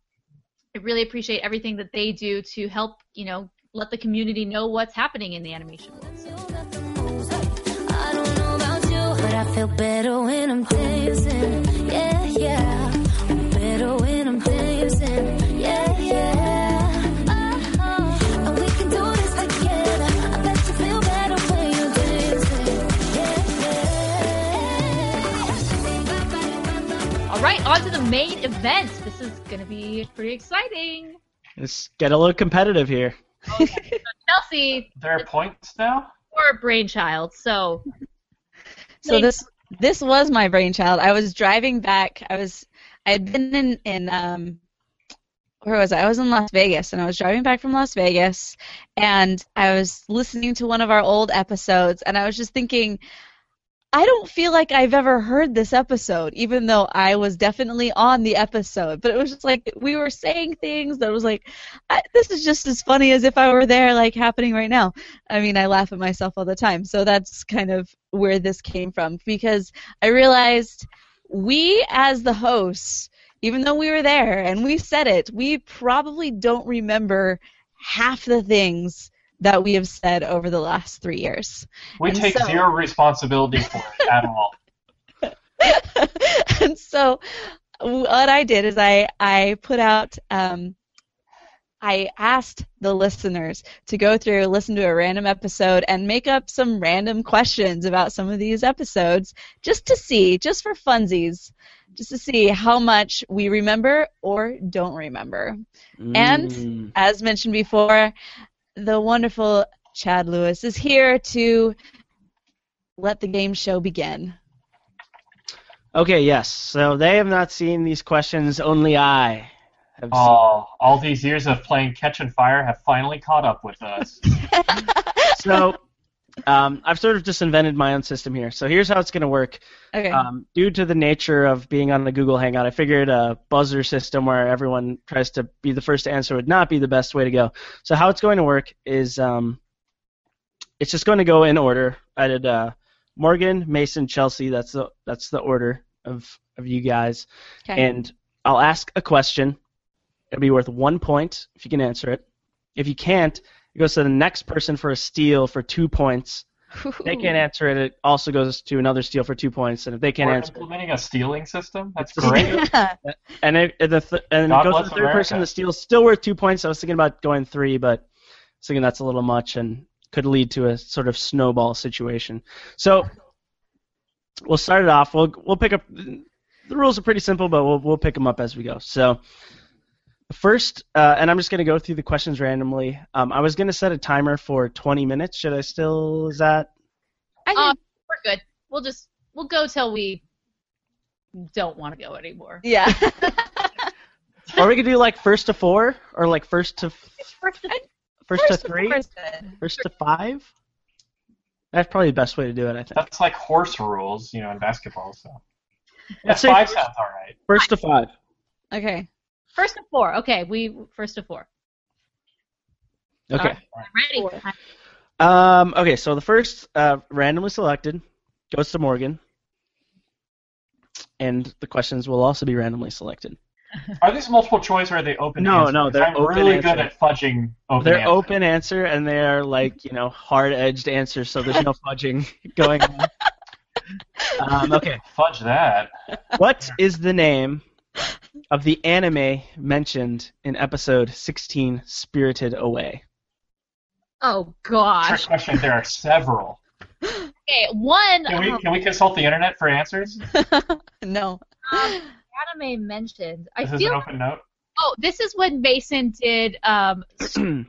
I really appreciate everything that they do to help, you know, let the community know what's happening in the animation world. I All right, on to the main event. This is going to be pretty exciting. Let's get a little competitive here. Chelsea, There are points now? your brainchild, so So this this was my brainchild. I was driving back. I was I had been in in um where was I? I was in Las Vegas and I was driving back from Las Vegas and I was listening to one of our old episodes and I was just thinking I don't feel like I've ever heard this episode, even though I was definitely on the episode. But it was just like we were saying things that was like, I, this is just as funny as if I were there, like happening right now. I mean, I laugh at myself all the time. So that's kind of where this came from because I realized we, as the hosts, even though we were there and we said it, we probably don't remember half the things that we have said over the last three years. We And take so- zero responsibility for it at all. and so what I did is I I put out um, I asked the listeners to go through, listen to a random episode, and make up some random questions about some of these episodes, just to see, just for funsies, just to see how much we remember or don't remember. And Mm. as mentioned before, the wonderful Chad Lewis is here to let the game show begin. Okay, yes. So they have not seen these questions. Only I have Oh, all these years of playing Catch and Fire have finally caught up with us. So um, I've sort of just invented my own system here. So here's how it's going to work. Okay. Um, due to the nature of being on the Google Hangout, I figured a buzzer system where everyone tries to be the first to answer would not be the best way to go. So how it's going to work is um, it's just going to go in order. I did uh, Morgan, Mason, Chelsea. That's the that's the order of of you guys. Okay. And I'll ask a question. It'll be worth one point if you can answer it. If you can't, it goes to the next person for a steal for two points. If they can't answer it, it also goes to another steal for two points. And if they can't We're answer it, implementing a stealing system? That's It's- great. and it, the th- and God it goes to the third person. America. The steal's still worth two points. I was thinking about going three, but I was thinking that's a little much and could lead to a sort of snowball situation. So we'll start it off. We'll we'll pick up. The rules are pretty simple, but we'll we'll pick them up as we go. So the first, uh, and I'm just going to go through the questions randomly. Um, I was going to set a timer for 20 minutes. Should I still? Is that? I Um, think- we're good. We'll just we'll go till we don't want to go anymore. yeah. or we could do like first to four, or like first to First of- first, First to three, four is good. first to five. That's probably the best way to do it. I think. That's like horse rules, you know, in basketball. So yeah, Let's say five first- sounds all right. First to five. Okay. First of four. Okay, we first of four. Okay. Alright, I'm ready. Four. Um. Okay. So the first uh, randomly selected goes to Morgan, and the questions will also be randomly selected. Are these multiple choice or are they open? No, answer? no, 'Cause they're I'm open really answer. good at fudging open. They're answer. open answer, and they are like you know hard edged answers, so there's no fudging going on. Um, okay. Fudge that. What is the name of the anime mentioned in episode 16, Spirited Away? Oh Trick gosh. question. There are several. Okay, one Can we um, can we consult the internet for answers? no. um, anime mentioned. I This is feel. an open note. Oh, this is when Mason did um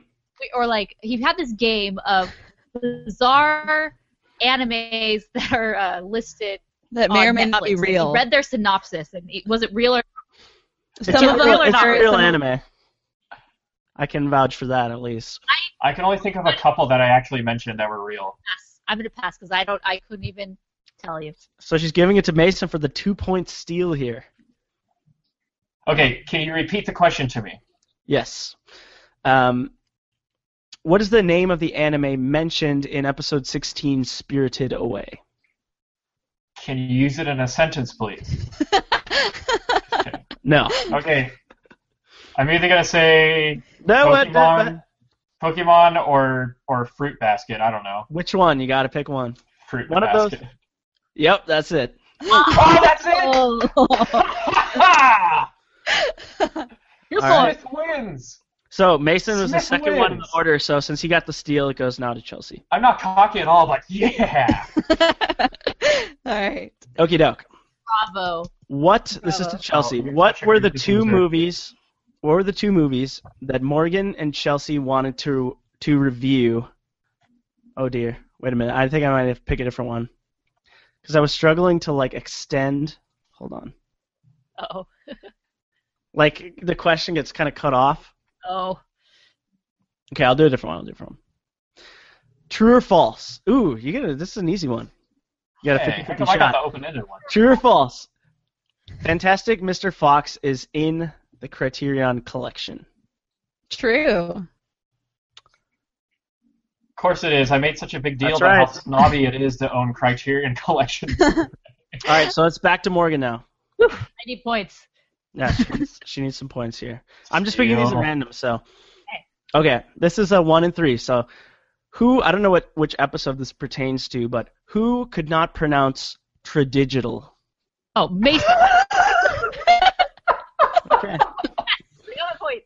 or like he had this game of bizarre animes that are uh, listed That may or may not be real. He read their synopsis and it, was it real or It's Some a of real, them it's are a real some of- anime. I can vouch for that at least. I can only think of a couple that I actually mentioned that were real. pass? I'm gonna pass because I don't. I couldn't even tell you. So she's giving it to Mason for the two point steal here. Okay, can you repeat the question to me? Yes. Um, what is the name of the anime mentioned in episode 16, Spirited Away? Can you use it in a sentence, please? No. Okay. I'm either gonna say No, uh, what? Pokemon, Pokemon or or Fruit Basket. I don't know. Which one? You got to pick one. Fruit One of those- Basket. Yep, that's it. Oh, that's it! Your All right. point. Smith wins. So Mason was the Smith second one in the order. So since he got the steal, it goes now to Chelsea. I'm not cocky at all. I'm like, yeah. All right. Okie doke. Bravo. What? This is to Oh, Chelsea. you're What such were the two loser. movies? What were the two movies that Morgan and Chelsea wanted to to review? Oh dear. Wait a minute. I think I might have to pick a different one because I was struggling to like extend. Hold on. Oh. Like the question gets kind of cut off. Oh. Okay, I'll do a different one. I'll do a different one. True or false? Ooh, you get it. This is an easy one. You got a 50-50 how come I got shot. open-ended one? True or false? Fantastic Mr. Fox is in the Criterion Collection. True. Of course it is. I made such a big deal That's about how snobby it is to own Criterion Collection. All right, so it's back to Morgan now. I need points. Yeah, she needs, she needs some points here. I'm just picking these at random, so. Okay, this is a one and three. So, who I don't know what which episode this pertains to, but who could not pronounce tradigital? Oh, Mason. Okay. The other point.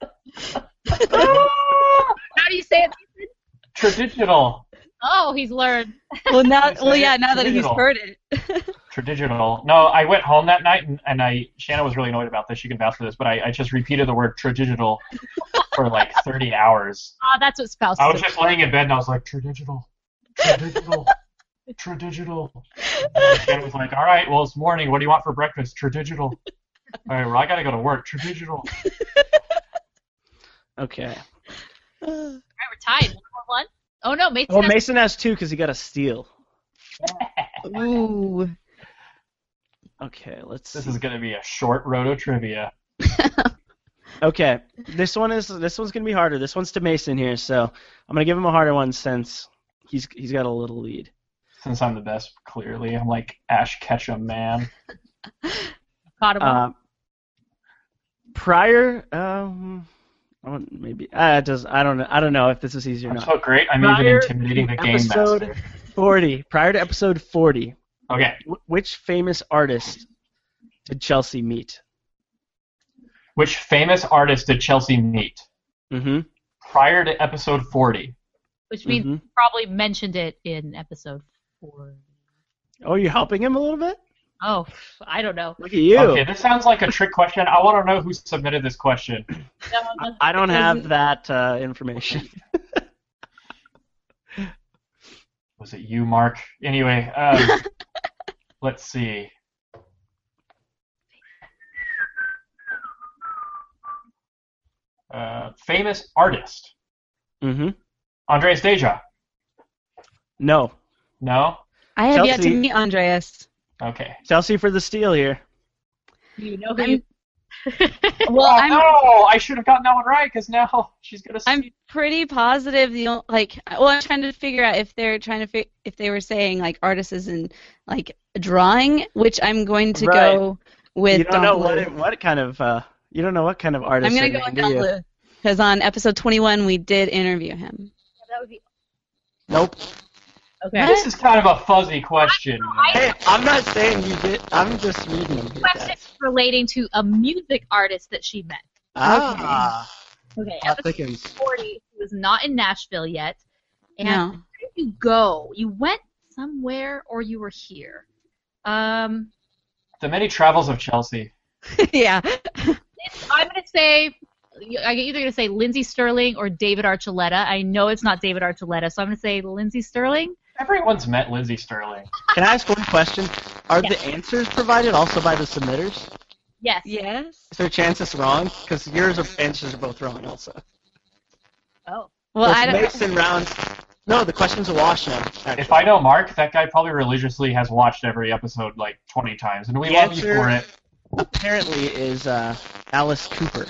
How do you say it? Mason? Tradigital. Oh, he's learned. Well, now, well, yeah. Now that he's heard it. Tradigital. No, I went home that night and, and I Shanna was really annoyed about this. She can vouch for this, but I, I just repeated the word tradigital for like 30 hours. Oh, that's what spouses I was just laying in bed and I was like, True Digital, True Digital, True Digital. And Shanna was like, all right, well, it's morning. What do you want for breakfast? True Digital. All right, well, I got to go to work. True Digital. Okay. All right, we're tied. One more one. Oh no, Mason. Well, has- Mason has two because he got a steal. Ooh. Okay, let's This see. is going to be a short roto trivia. Okay, this one is this one's gonna be harder. This one's to Mason here, so I'm gonna give him a harder one since he's he's got a little lead. Since I'm the best, clearly. I'm like Ash Ketchum, man. Caught him. Uh, prior, um, I don't- maybe uh, it does. I don't know. I don't know if this is easy or I'm not. so great, I'm Prior even intimidating the to game episode- master. Forty. Prior to episode forty, Okay, wh- which famous artist did Chelsea meet? Which famous artist did Chelsea meet Mm-hmm. prior to episode 40? which means mhm. we probably mentioned it in episode four. Oh, you're helping him a little bit. Oh, I don't know. Look at you. Okay, this sounds like a trick question. I want to know who submitted this question. I don't have that uh, information. Was it you, Mark? Anyway, um, let's see. Uh, famous artist. Mm-hmm. Andreas Deja. No. No. I have yet to meet Andreas. Okay. Chelsea for the steal here. You know who I'm- you. Well, oh, I'm no! I should have gotten that one right because now she's gonna. I'm pretty positive the o- like well I'm trying to figure out if they're trying to fi- if they were saying like artists and in like drawing, which I'm going to Right. go with you don't Don know Bluth. what it, what kind of uh you don't know what kind of artist. I'm gonna go with do Don you? Bluth because on episode 21 we did interview him. That would be Nope. okay. This is kind of a fuzzy question. Hey, I'm not saying you did. I'm just reading. your Question text. relating to a music artist that she met. Ah. Okay, Plot episode thickens. 40. She was not in Nashville yet. And No. where did you go? You went somewhere or you were here? Um, The many travels of Chelsea. yeah. I'm going to say, I'm either going to say Lindsey Stirling or David Archuleta. I know it's not David Archuleta, so I'm going to say Lindsey Stirling. Everyone's met Lindsey Stirling. Can I ask one question? Are the answers provided also by the submitters? Yes. Yes. Is there a chance it's wrong? Because yours are, answers are both wrong also. Oh. Well, If I don't. Mason rounds. No, the question's a wash now. Actually. If I know Mark, that guy probably religiously has watched every episode like 20 times, and we The love you answer- for it. Apparently is uh, Alice Cooper.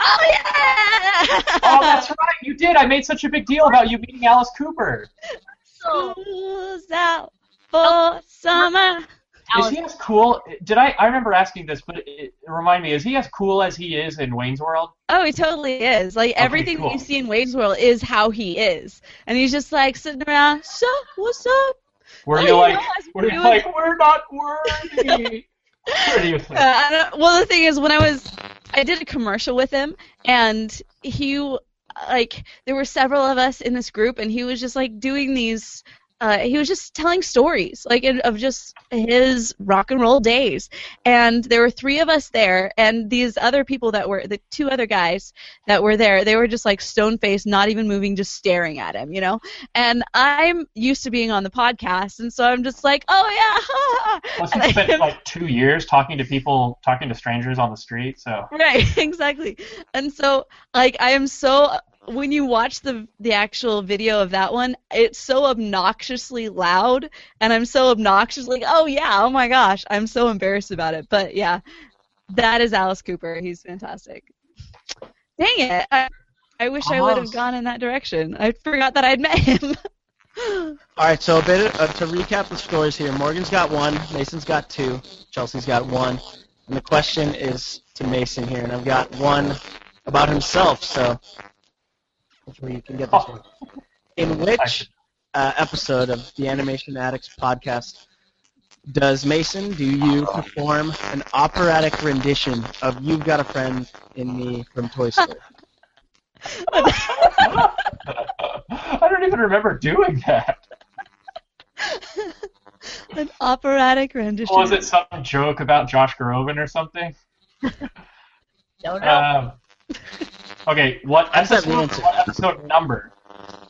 Oh yeah. Oh, that's right, you did. I made such a big deal about you meeting Alice Cooper. So, School's out for summer. Is he as cool? Did I? I remember asking this, but it, it remind me. Is he as cool as he is in Wayne's World? Oh, he totally is. Like everything cool. that you see in Wayne's World is how he is, and he's just like sitting around. So what's up? Were Oh, you you like? Were you like? We're not worthy. Uh, well, the thing is, when I was, I did a commercial with him, and he, like, there were several of us in this group, and he was just like doing these. Uh, he was just telling stories, like of just his rock and roll days, and there were three of us there, and these other people that were the two other guys that were there, they were just like stone faced, not even moving, just staring at him, you know. And I'm used to being on the podcast, and so I'm just like, oh yeah, he I- spent like two years talking to people, talking to strangers on the street. So Right, exactly. And so, like, I am so when you watch the the actual video of that one, it's so obnoxiously loud, and I'm so obnoxious, like, oh yeah, oh my gosh, I'm so embarrassed about it. But yeah, that is Alice Cooper. He's fantastic. Dang it! I, I wish I would have gone in that direction. I forgot that I'd met him. All right, so a bit uh, to recap the scores here. Morgan's got one, Mason's got two, Chelsea's got one, and the question is to Mason here, and I've got one about himself. So hopefully you can get this one. In which uh, episode of the Animation Addicts podcast does Mason do you perform an operatic rendition of "You've Got a Friend in Me" from Toy Story? I don't even remember doing that. An operatic rendition. Was it some joke about Josh Groban or something? don't know. Um, okay, what episode, answer. what episode number?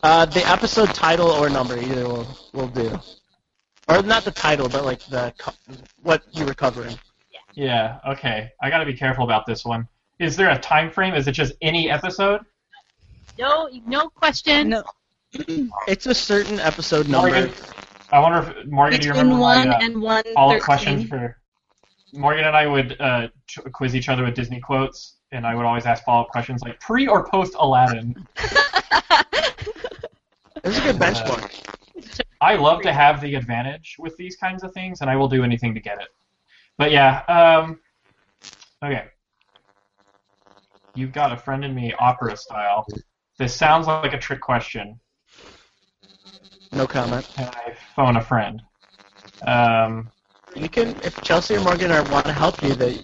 Uh, the episode title or number, either will will do. Or not the title, but like the co- what you were covering. Yeah, okay. I gotta be careful about this one. Is there a time frame? Is it just any episode? no, no question. No, It's a certain episode number. Morgan, I wonder if Morgan, do you between remember one my uh, and one follow-up questions for Morgan and I would uh, quiz each other with Disney quotes, and I would always ask follow-up questions like pre or post Aladdin. It's a good benchmark. I love to have the advantage with these kinds of things, and I will do anything to get it. But yeah, um, okay. You've got a friend in me, opera style. This sounds like a trick question. No comment. Can I phone a friend? Um, You can, if Chelsea or Morgan are, want to help you, they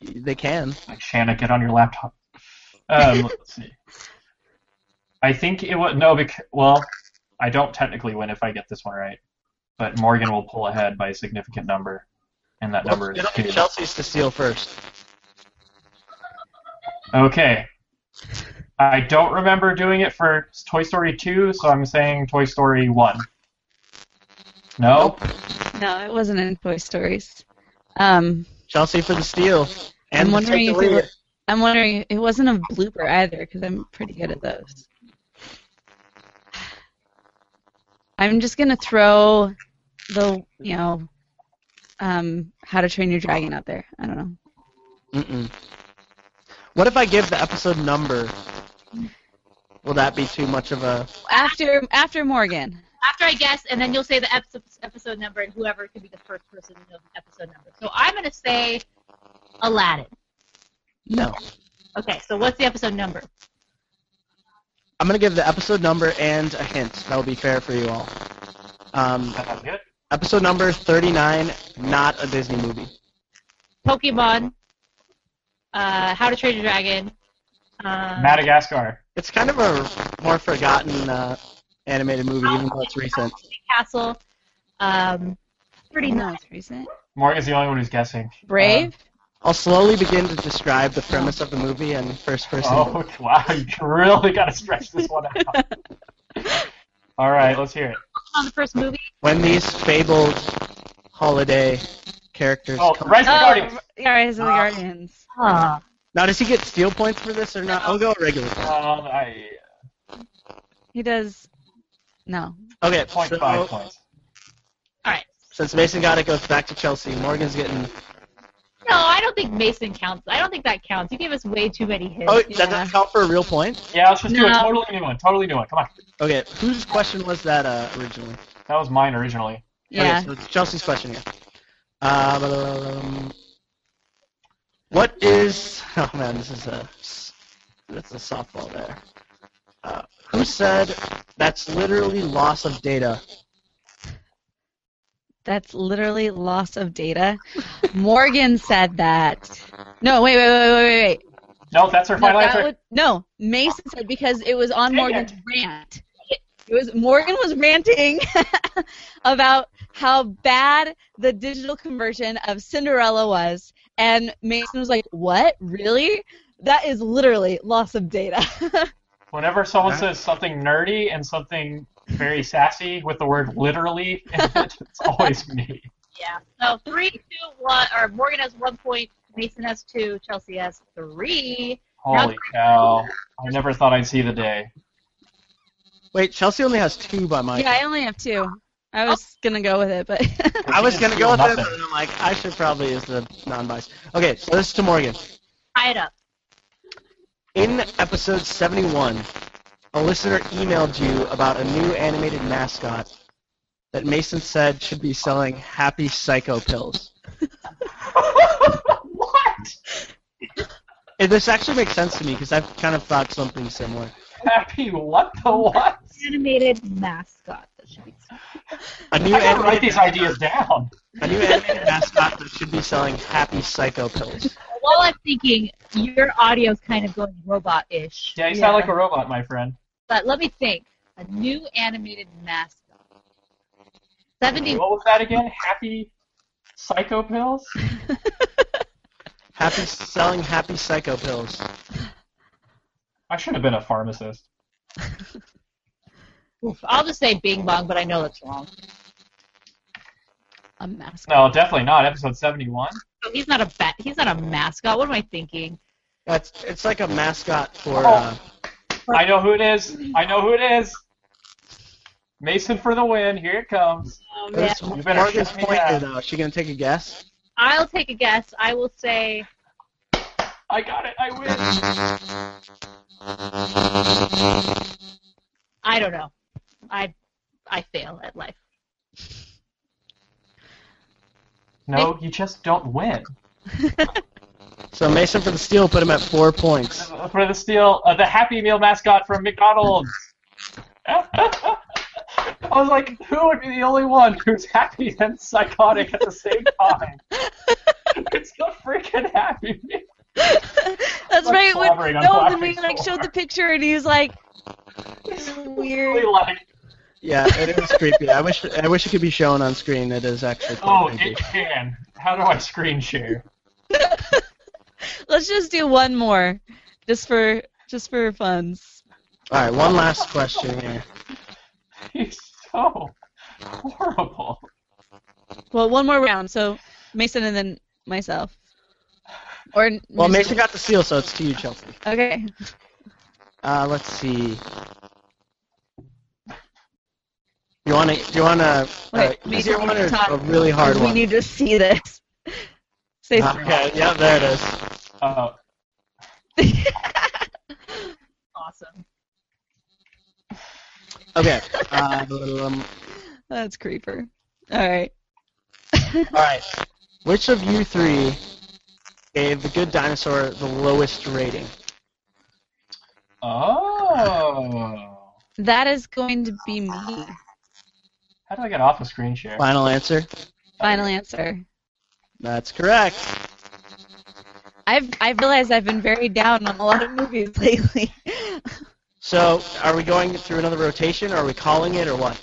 they can. like Shanna, get on your laptop. Um, let's see. I think it was no, because well, I don't technically win if I get this one right, but Morgan will pull ahead by a significant number, and that number is two. Chelsea's to steal first. Okay. I don't remember doing it for Toy Story 2, so I'm saying Toy Story 1. No? No, it wasn't in Toy Stories. Um, Chelsea for the steal. And I'm wondering if it I'm wondering. It wasn't a blooper either, because I'm pretty good at those. I'm just gonna throw the you know, um, How to Train Your Dragon out there. I don't know. Mm-mm. What if I give the episode number? Will that be too much of a? After after Morgan. After I guess, and then you'll say the episode, episode number, and whoever can be the first person to know the episode number. So I'm going to say Aladdin. No. Okay, so what's the episode number? I'm gonna give the episode number and a hint. That'll be fair for you all. Um, That sounds good. episode number 39, not a Disney movie. Pokemon, uh, How to Train Your Dragon, um, Madagascar. It's kind of a more forgotten uh, animated movie, even though it's recent. Castle, um, pretty nice. it's recent. Morgan's the only one who's guessing. Brave. I'll slowly begin to describe the premise of the movie in first person. Oh wow, you really got to stretch this one out. All right, let's hear it. On the first movie, When these fabled holiday characters Oh, come. Rise of the Oh, Guardians. yeah, Rise of the Guardians. uh, Now, does he get steel points for this or not? I'll go regular. Um, I He does. No. Okay, point so five points. All right. since Mason got it, goes back to Chelsea. Morgan's getting. no, I don't think Mason counts. I don't think that counts. You gave us way too many hits. Oh, Yeah. that doesn't count for a real point. Yeah, let's just do a totally new one. Totally new one. Come on. Okay, whose question was that uh, originally? That was mine originally. Yeah. Okay, so it's Chelsea's question here. Um, what is? Oh man, this is a that's a softball there. Uh, who said that's literally loss of data? That's literally loss of data. Morgan said that. No, wait, wait, wait, wait, wait, wait. No, that's her final that answer. would, no, Mason said because it was on Dang Morgan's rant. It was Morgan was ranting about how bad the digital conversion of Cinderella was, and Mason was like, "What? Really? That is literally loss of data." Whenever someone Huh? says something nerdy and something very sassy with the word literally in it, it's always me. Yeah. So three, two, one. Or Morgan has one point. Mason has two. Chelsea has three. Holy cow. I never thought I'd see the day. Wait, Chelsea only has two by my. yeah, I only have two. I was oh. gonna go with it, but I was gonna go with steal it, nothing. but I'm like, I should probably use the non-biased. Okay, so this is to Morgan. Tie it up. In episode 71, a listener emailed you about a new animated mascot that Mason said should be selling happy psycho pills. what? And this actually makes sense to me because I've kind of thought something similar. Happy what the what? Animated mascot. That should be. A new I gotta write these ideas down. a new animated mascot that should be selling happy psycho pills. While I'm thinking, your audio's kind of going robot-ish. Yeah, you sound like a robot, my friend. But let me think. A new animated mascot. Seventy. What was that again? Happy psycho pills? Happy selling happy psycho pills. I should have been a pharmacist. Oof, I'll just say Bing Bong, but I know that's wrong. a mask. No, definitely not. Episode 71. So he's not a bat. He's not a mascot. What am I thinking? That's it's like a mascot for. Oh. Uh, I know who it is. I know who it is. Mason for the win. Here it comes. Oh, there's You better Morgan's shut me point here though. Is she gonna take a guess? I'll take a guess. I will say I got it. I win. I don't know. I I fail at life. No, you just don't win. So Mason for the steal put him at four points. For the steal, uh, the Happy Meal mascot from McDonald's. I was like, who would be the only one who's happy and psychotic at the same time? it's the freaking Happy Meal. That's Like right. When, no, Black then we like showed the picture, and he was like, weird. Really like, Yeah, it is creepy. I wish I wish it could be shown on screen. It is actually quite oh, creepy. it can. How do I screen share? Let's just do one more, just for just for funs. All right, one last question here. He's so horrible. Well, one more round. So Mason and then myself. Or Well, Mason got the seal, so it's to you, Chelsea. okay. Uh, let's see. You want to? Do you want to? Wait, uh, Mason, easier one or to talk. a really hard we one? We need to see this. Say Okay. Yeah, there it is. Uh, Awesome. Okay. Uh, um, That's creeper. All right. all right. Which of you three gave The Good Dinosaur the lowest rating? oh. That is going to be me. How do I get off of screen share? Final answer. Final answer. That's correct. I've I've realized I've been very down on a lot of movies lately. So, are we going through another rotation, or are we calling it, or what?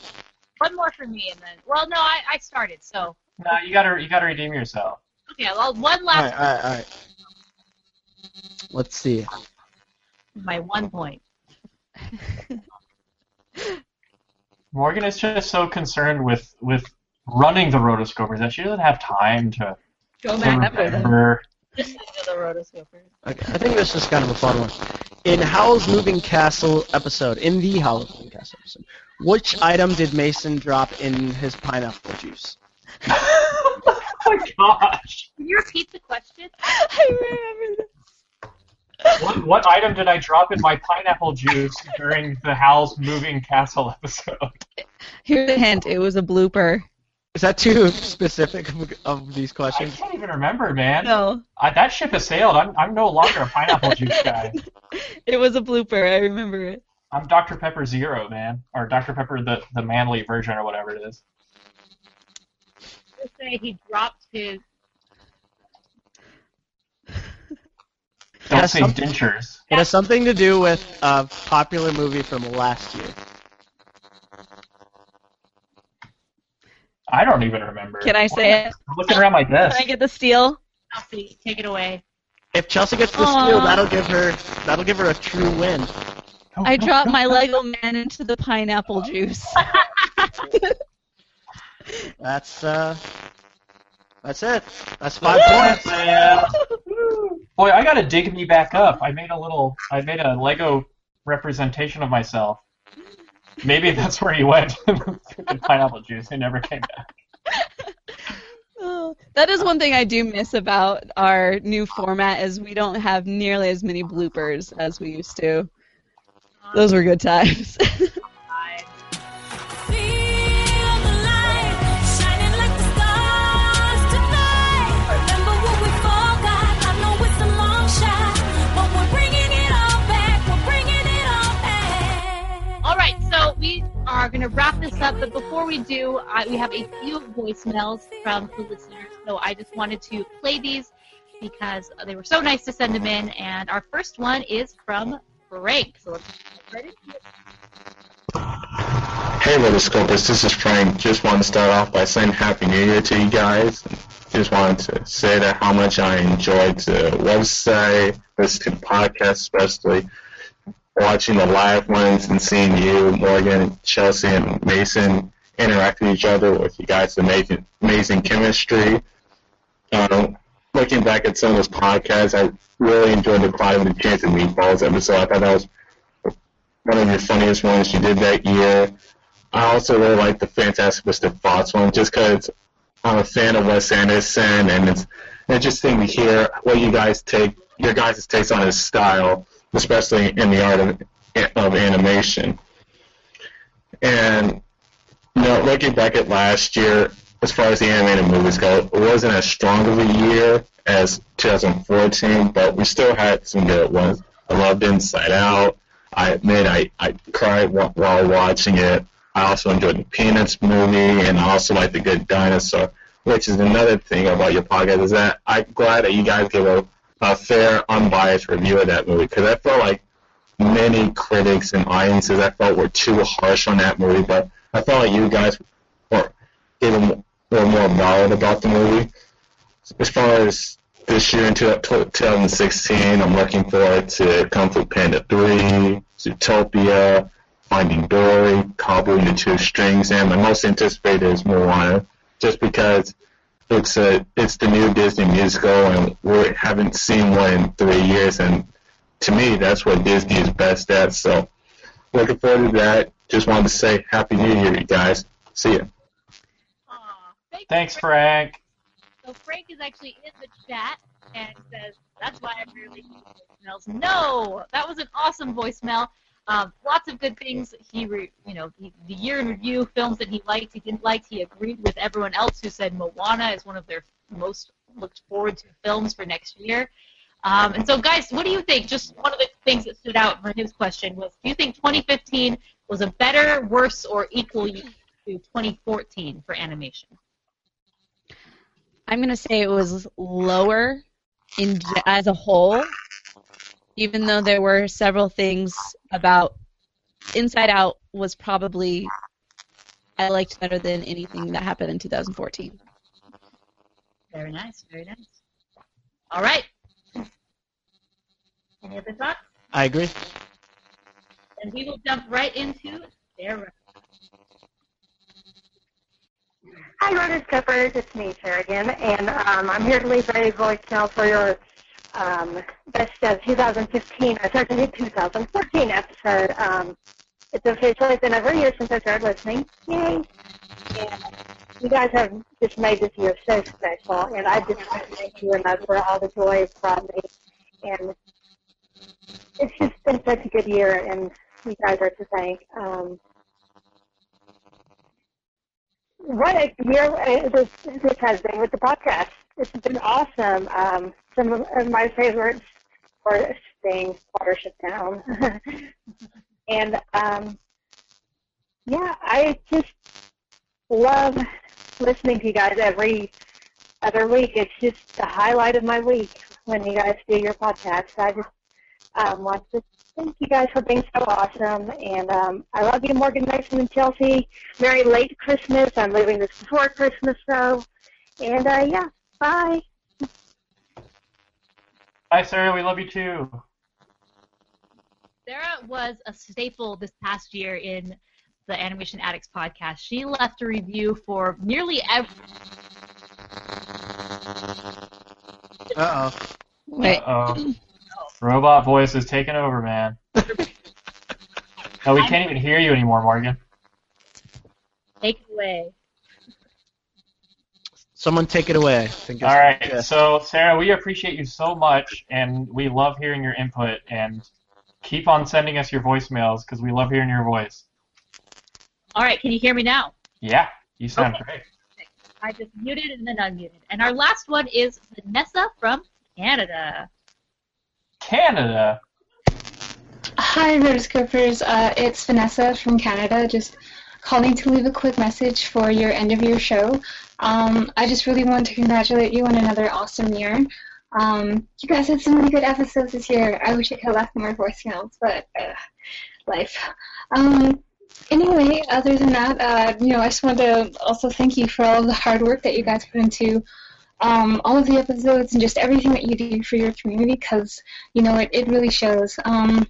One more for me, and then. Well, no, I, I started, so. No, you gotta you gotta redeem yourself. Okay, well, one last. right, all right, all right. Let's see. My one point. Morgan is just so concerned with with running the rotoscopers that she doesn't have time to, Go to back. remember. Just the rotoscopers. Okay, I think this is kind of a fun one. In Howl's Moving Castle episode, in the Howl's Moving Castle episode, which item did Mason drop in his pineapple juice? oh my gosh! Can you repeat the question? I remember this. What, what item did I drop in my pineapple juice during the Howl's Moving Castle episode? Here's a hint. It was a blooper. Is that too specific of, of these questions? I can't even remember, man. No, I, that ship has sailed. I'm I'm no longer a pineapple juice guy. it was a blooper. I remember it. I'm Dr Pepper Zero, man, or Dr Pepper the the manly version or whatever it is. Just say he dropped his. Don't Has say some- dentures. It has something to do with a popular movie from last year. I don't even remember. Can I say it? I'm looking around my Can desk. I get the steal? Chelsea, take it away. If Chelsea gets the Aw. steal, that'll give her that'll give her a true win. Oh, I no, dropped no, my no. Lego man into the pineapple juice. That's uh, that's it. That's five points. Man. Boy, I gotta dig me back up. I made a little. I made a Lego representation of myself. Maybe that's where he went. Pineapple juice. He never came back. Oh, that is one thing I do miss about our new format is we don't have nearly as many bloopers as we used to. Those were good times. going to wrap this up, but before we do, I, we have a few voicemails from the listeners. So I just wanted to play these because they were so nice to send them in. And our first one is from Frank. So let's get right into it. Hey, this is Frank. Just want to start off by saying Happy New Year to you guys. Just wanted to say that how much I enjoyed the website, listening to especially watching the live ones and seeing you, Morgan, Chelsea, and Mason interact with each other with you guys' amazing, amazing chemistry. Um, looking back at some of those podcasts, I really enjoyed the Climate and Chance and Meatballs episode. I thought that was one of your funniest ones you did that year. I also really like the Fantastic Mr. Fox one, just because I'm a fan of Wes Anderson, and it's interesting to hear what you guys take, your guys' takes on his style, especially in the art of, of animation. And you know, looking back at last year, as far as the animated movies go, it wasn't as strong of a year as 2014, but we still had some good ones. I loved Inside Out. I admit I, I cried while watching it. I also enjoyed the Peanuts movie, and I also like The Good Dinosaur, which is another thing about your podcast, is that I'm glad that you guys give a, a fair, unbiased review of that movie, because I felt like many critics and audiences I felt were too harsh on that movie, but I felt like you guys were even were more valid about the movie. As far as this year in 2016, I'm looking forward to Kung Fu Panda 3, Zootopia, Finding Dory, and the Two Strings, and my most anticipated is Moana, just because it's a it's the new Disney musical, and we haven't seen one in three years. And to me, that's what Disney is best at. So looking forward to that. Just wanted to say Happy New Year, you guys. See ya. Aw, thank you, Thanks, Frank. So Frank is actually in the chat and says, "That's why I'm really voicemails." No, that was an awesome voicemail. Um, lots of good things. He, re, you know, the, the year in review films that he liked, he didn't like. He agreed with everyone else who said Moana is one of their most looked forward to films for next year. Um, and so, guys, what do you think? Just one of the things that stood out for his question was: Do you think 2015 was a better, worse, or equal year to 2014 for animation? I'm gonna say it was lower in as a whole, even though there were several things about Inside Out was probably I liked better than anything that happened in 2014. Very nice, very nice. All right. Any other thoughts? I agree. And we will jump right into their Hi, Rotoscopers. It's me, Sarah again, and um, I'm here to leave a voicemail for your um, best of 2015, or sorry, 2014 episode. Um, it's officially been over a year since I started listening. Yay! And you guys have just made this year so special, and I just want to thank you enough for all the joy it's brought me. And it's just been such a good year, and you guys are to thank. Um, what a year this, this has been with the podcast. It's been awesome. Um, some of my favorites were Sting, Watership Down. and um, yeah, I just love listening to you guys every other week. It's just the highlight of my week when you guys do your podcast. I just um, want to thank you guys for being so awesome. And um, I love you, Morgan Mason and Chelsea. Merry late Christmas. I'm leaving this before Christmas, though. And uh, yeah, bye. Hi, Sarah. We love you too. Sarah was a staple this past year in the Animation Addicts podcast. She left a review for nearly every. Uh oh. Wait, Uh-oh. Robot voice is taking over, man. No, we can't even hear you anymore, Morgan. Take it away. Someone take it away. I think All yeah. so Sarah, we appreciate you so much, and we love hearing your input. And keep on sending us your voicemails because we love hearing your voice. All right, can you hear me now? Yeah, you sound Okay. great. I just muted and then unmuted. And our last one is Vanessa from Canada. Canada. Hi, Rotoscopers. Uh, it's Vanessa from Canada. Just calling to leave a quick message for your end of year show. Um, I just really want to congratulate you on another awesome year. Um, you guys had some really good episodes this year. I wish I could left more voicemails, but uh, life. Um, anyway, other than that, uh, you know, I just want to also thank you for all the hard work that you guys put into um, all of the episodes and just everything that you do for your community because, you know, it, it really shows. Um,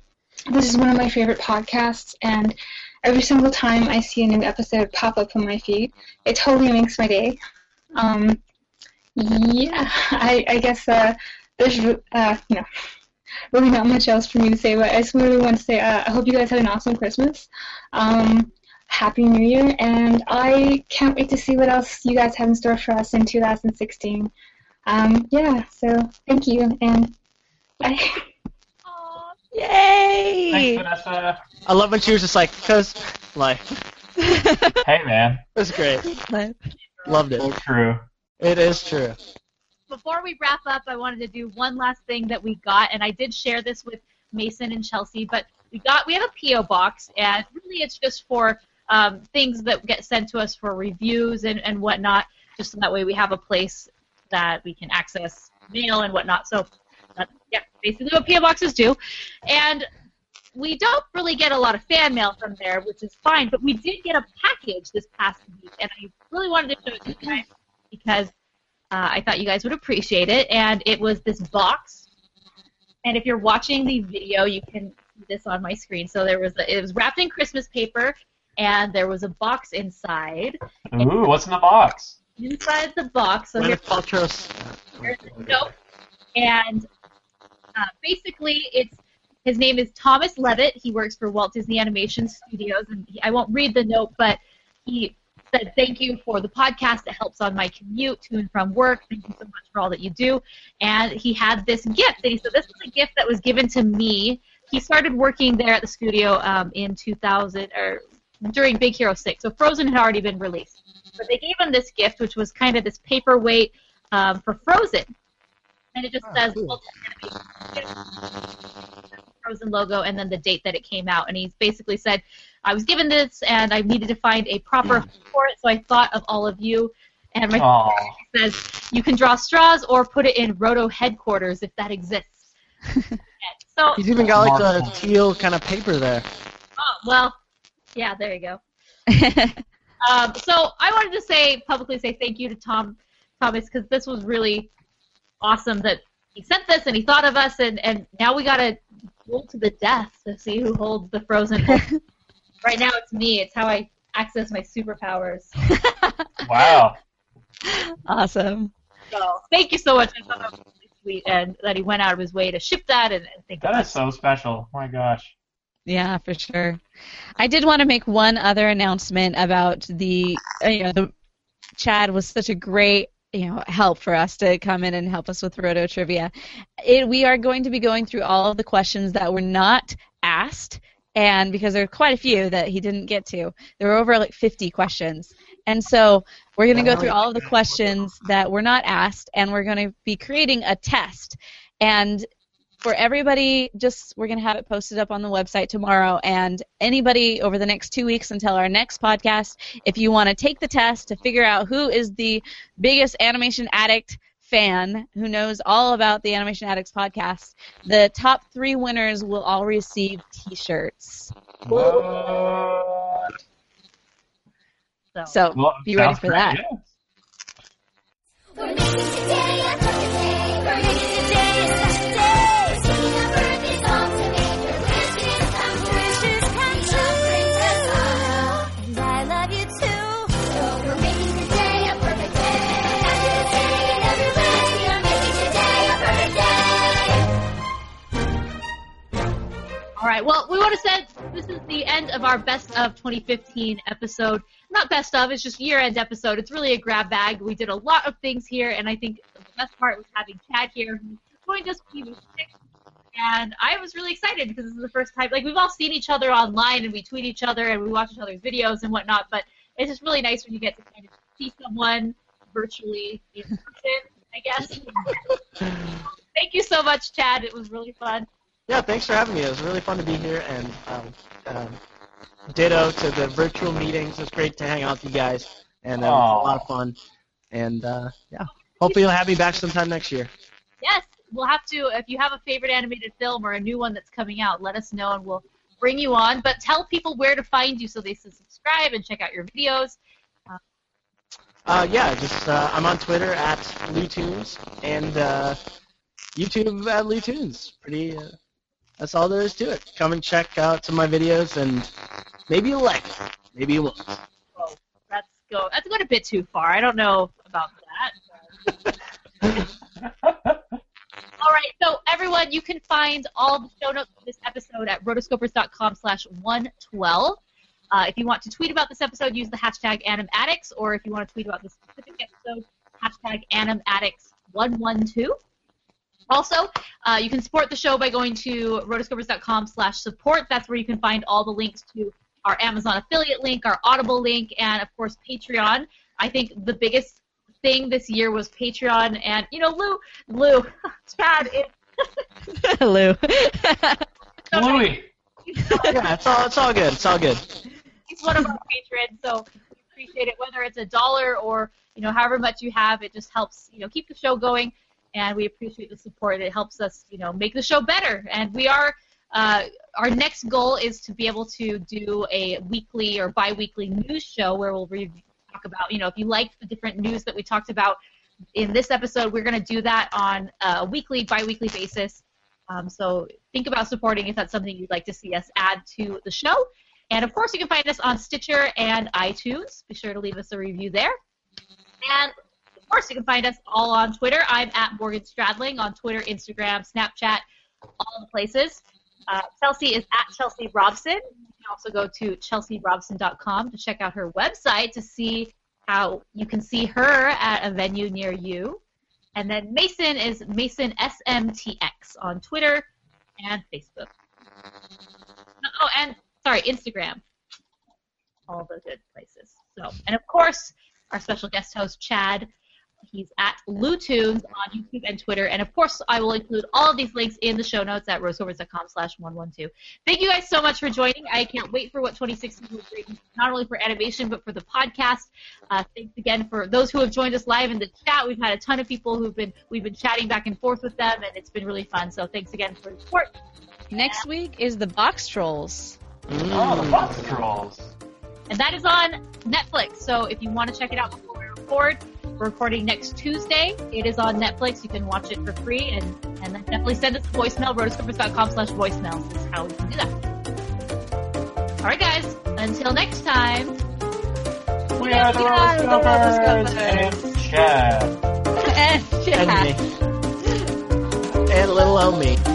this is one of my favorite podcasts, and every single time I see a new episode pop up on my feed, it totally makes my day. Um, yeah, I, I guess uh, there's uh, you know really not much else for me to say, but I just really want to say uh, I hope you guys had an awesome Christmas. Um, Happy New Year, and I can't wait to see what else you guys have in store for us in 2016. Um, yeah, so thank you, and bye. yay! Thanks, Vanessa. I love when she was just like, cause life. Hey, man. It was great. Loved So it. true. It is true. Before we wrap up, I wanted to do one last thing that we got, and I did share this with Mason and Chelsea, but we got we have a PO box, and really it's just for um, things that get sent to us for reviews and, and whatnot. Just so that way we have a place that we can access mail and whatnot. So, uh, yeah, basically what PO boxes do, and we don't really get a lot of fan mail from there, which is fine. But we did get a package this past week, and I really wanted to show it to you guys because uh, I thought you guys would appreciate it. And it was this box. And if you're watching the video, you can see this on my screen. So there was a, it was wrapped in Christmas paper, and there was a box inside. Ooh, what's in the box? inside the box. So Gwyneth here's Paltrow's. Here's the note. And uh, basically, it's his name is Thomas Levitt. He works for Walt Disney Animation Studios, and he, I won't read the note, but he said thank you for the podcast. It helps on my commute to and from work. Thank you so much for all that you do. And he had this gift, and he said this was a gift that was given to me. He started working there at the studio um, in 2000 or during Big Hero 6. So Frozen had already been released. But they gave him this gift, which was kind of this paperweight um, for Frozen. And it just says Walt Disney Frozen logo and then the date that it came out. And he's basically said, I was given this and I needed to find a proper home for it, so I thought of all of you. And my Aw. says, you can draw straws or put it in Roto headquarters if that exists. so, He's even got like a teal kind of paper there. oh, well, yeah, there you go. Um, so I wanted to say publicly say thank you to Tom Thomas because this was really awesome that he sent this and he thought of us and, and now we gotta duel to the death to see who holds the frozen. right now it's me. It's how I access my superpowers. Wow. Awesome. So thank you so much. I thought that was really sweet and that he went out of his way to ship that and, and think That about is so special. Oh my gosh. Yeah, for sure. I did want to make one other announcement about the, uh, you know, the Chad was such a great, you know, help for us to come in and help us with Roto Trivia. It, we are going to be going through all of the questions that were not asked, and because there are quite a few that he didn't get to, there were over like 50 questions. And so we're going to go through all of the questions that were not asked, and we're going to be creating a test. And for everybody, just we're going to have it posted up on the website tomorrow. And anybody over the next two weeks until our next podcast, if you want to take the test to figure out who is the biggest animation addict fan who knows all about the Animation Addicts podcast, the top three winners will all receive T-shirts. What? So, So Well, be ready for great, that. yeah. All right. Well, we want to say this is the end of our best of 2015 episode. Not best of, it's just year-end episode. It's really a grab bag. We did a lot of things here, and I think the best part was having Chad here, who joined us he was sick. And I was really excited because this is the first time. Like we've all seen each other online, and we tweet each other, and we watch each other's videos and whatnot. But it's just really nice when you get to kind of see someone virtually in person. I guess. Thank you so much, Chad. It was really fun. Yeah, thanks for having me. It was really fun to be here, and um, um, ditto to the virtual meetings. It's great to hang out with you guys, and uh, it was a lot of fun. And uh, yeah, hopefully you'll have me back sometime next year. Yes, we'll have to. If you have a favorite animated film or a new one that's coming out, let us know and we'll bring you on. But tell people where to find you so they can subscribe and check out your videos. Uh, yeah, just uh, I'm on Twitter at LouTunes and uh, YouTube at LouTunes. Pretty. That's all there is to it. Come and check out some of my videos, and maybe you'll like it. Maybe you won't. Oh, that's go. That's going a bit too far. I don't know about that. all right, so everyone, you can find all the show notes for this episode at rotoscopers.com slash 112. Uh, if you want to tweet about this episode, use the hashtag AnimAddicts, or if you want to tweet about this specific episode, hashtag AnimAddicts112. Also, uh, you can support the show by going to rotoscopers.com slash support. That's where you can find all the links to our Amazon affiliate link, our Audible link, and of course Patreon. I think the biggest thing this year was Patreon, and you know, Lou, Lou, Chad, it, Lou. Louis. yeah, it's all it's all good. It's all good. he's one of our patrons, so we appreciate it. Whether it's a dollar or you know however much you have, it just helps you know keep the show going, and we appreciate the support. It helps us you know make the show better, and we are. Uh, our next goal is to be able to do a weekly or bi-weekly news show where we'll re- talk about, you know, if you liked the different news that we talked about in this episode, we're going to do that on a weekly, bi-weekly basis. Um, so think about supporting if that's something you'd like to see us add to the show. And of course, you can find us on Stitcher and iTunes. Be sure to leave us a review there. And of course, you can find us all on Twitter. I'm at Morgan Stradling on Twitter, Instagram, Snapchat, all the places. Uh, Chelsea is at Chelsea Robson. You can also go to chelsearobson.com to check out her website to see how you can see her at a venue near you. And then Mason is Mason SMTX on Twitter and Facebook. Oh, and sorry, Instagram. All the good places. So, and of course, our special guest host Chad. He's at LouTunes on YouTube and Twitter. And of course, I will include all of these links in the show notes at rotoscopers.com slash 112. Thank you guys so much for joining. I can't wait for what 2016 will bring, not only for animation, but for the podcast. Uh, thanks again for those who have joined us live in the chat. We've had a ton of people who've been, we've been chatting back and forth with them, and it's been really fun. So thanks again for the support. Next week is the Boxtrolls. Oh, the Boxtrolls. And that is on Netflix. So if you want to check it out before we record, we're recording next Tuesday. It is on Netflix. You can watch it for free and, and then definitely send us a voicemail, rotoscopers.com slash voicemail. This is how we can do that. All right, guys. Until next time. We are the Rotoscopers and Chad. and And me. And little old me.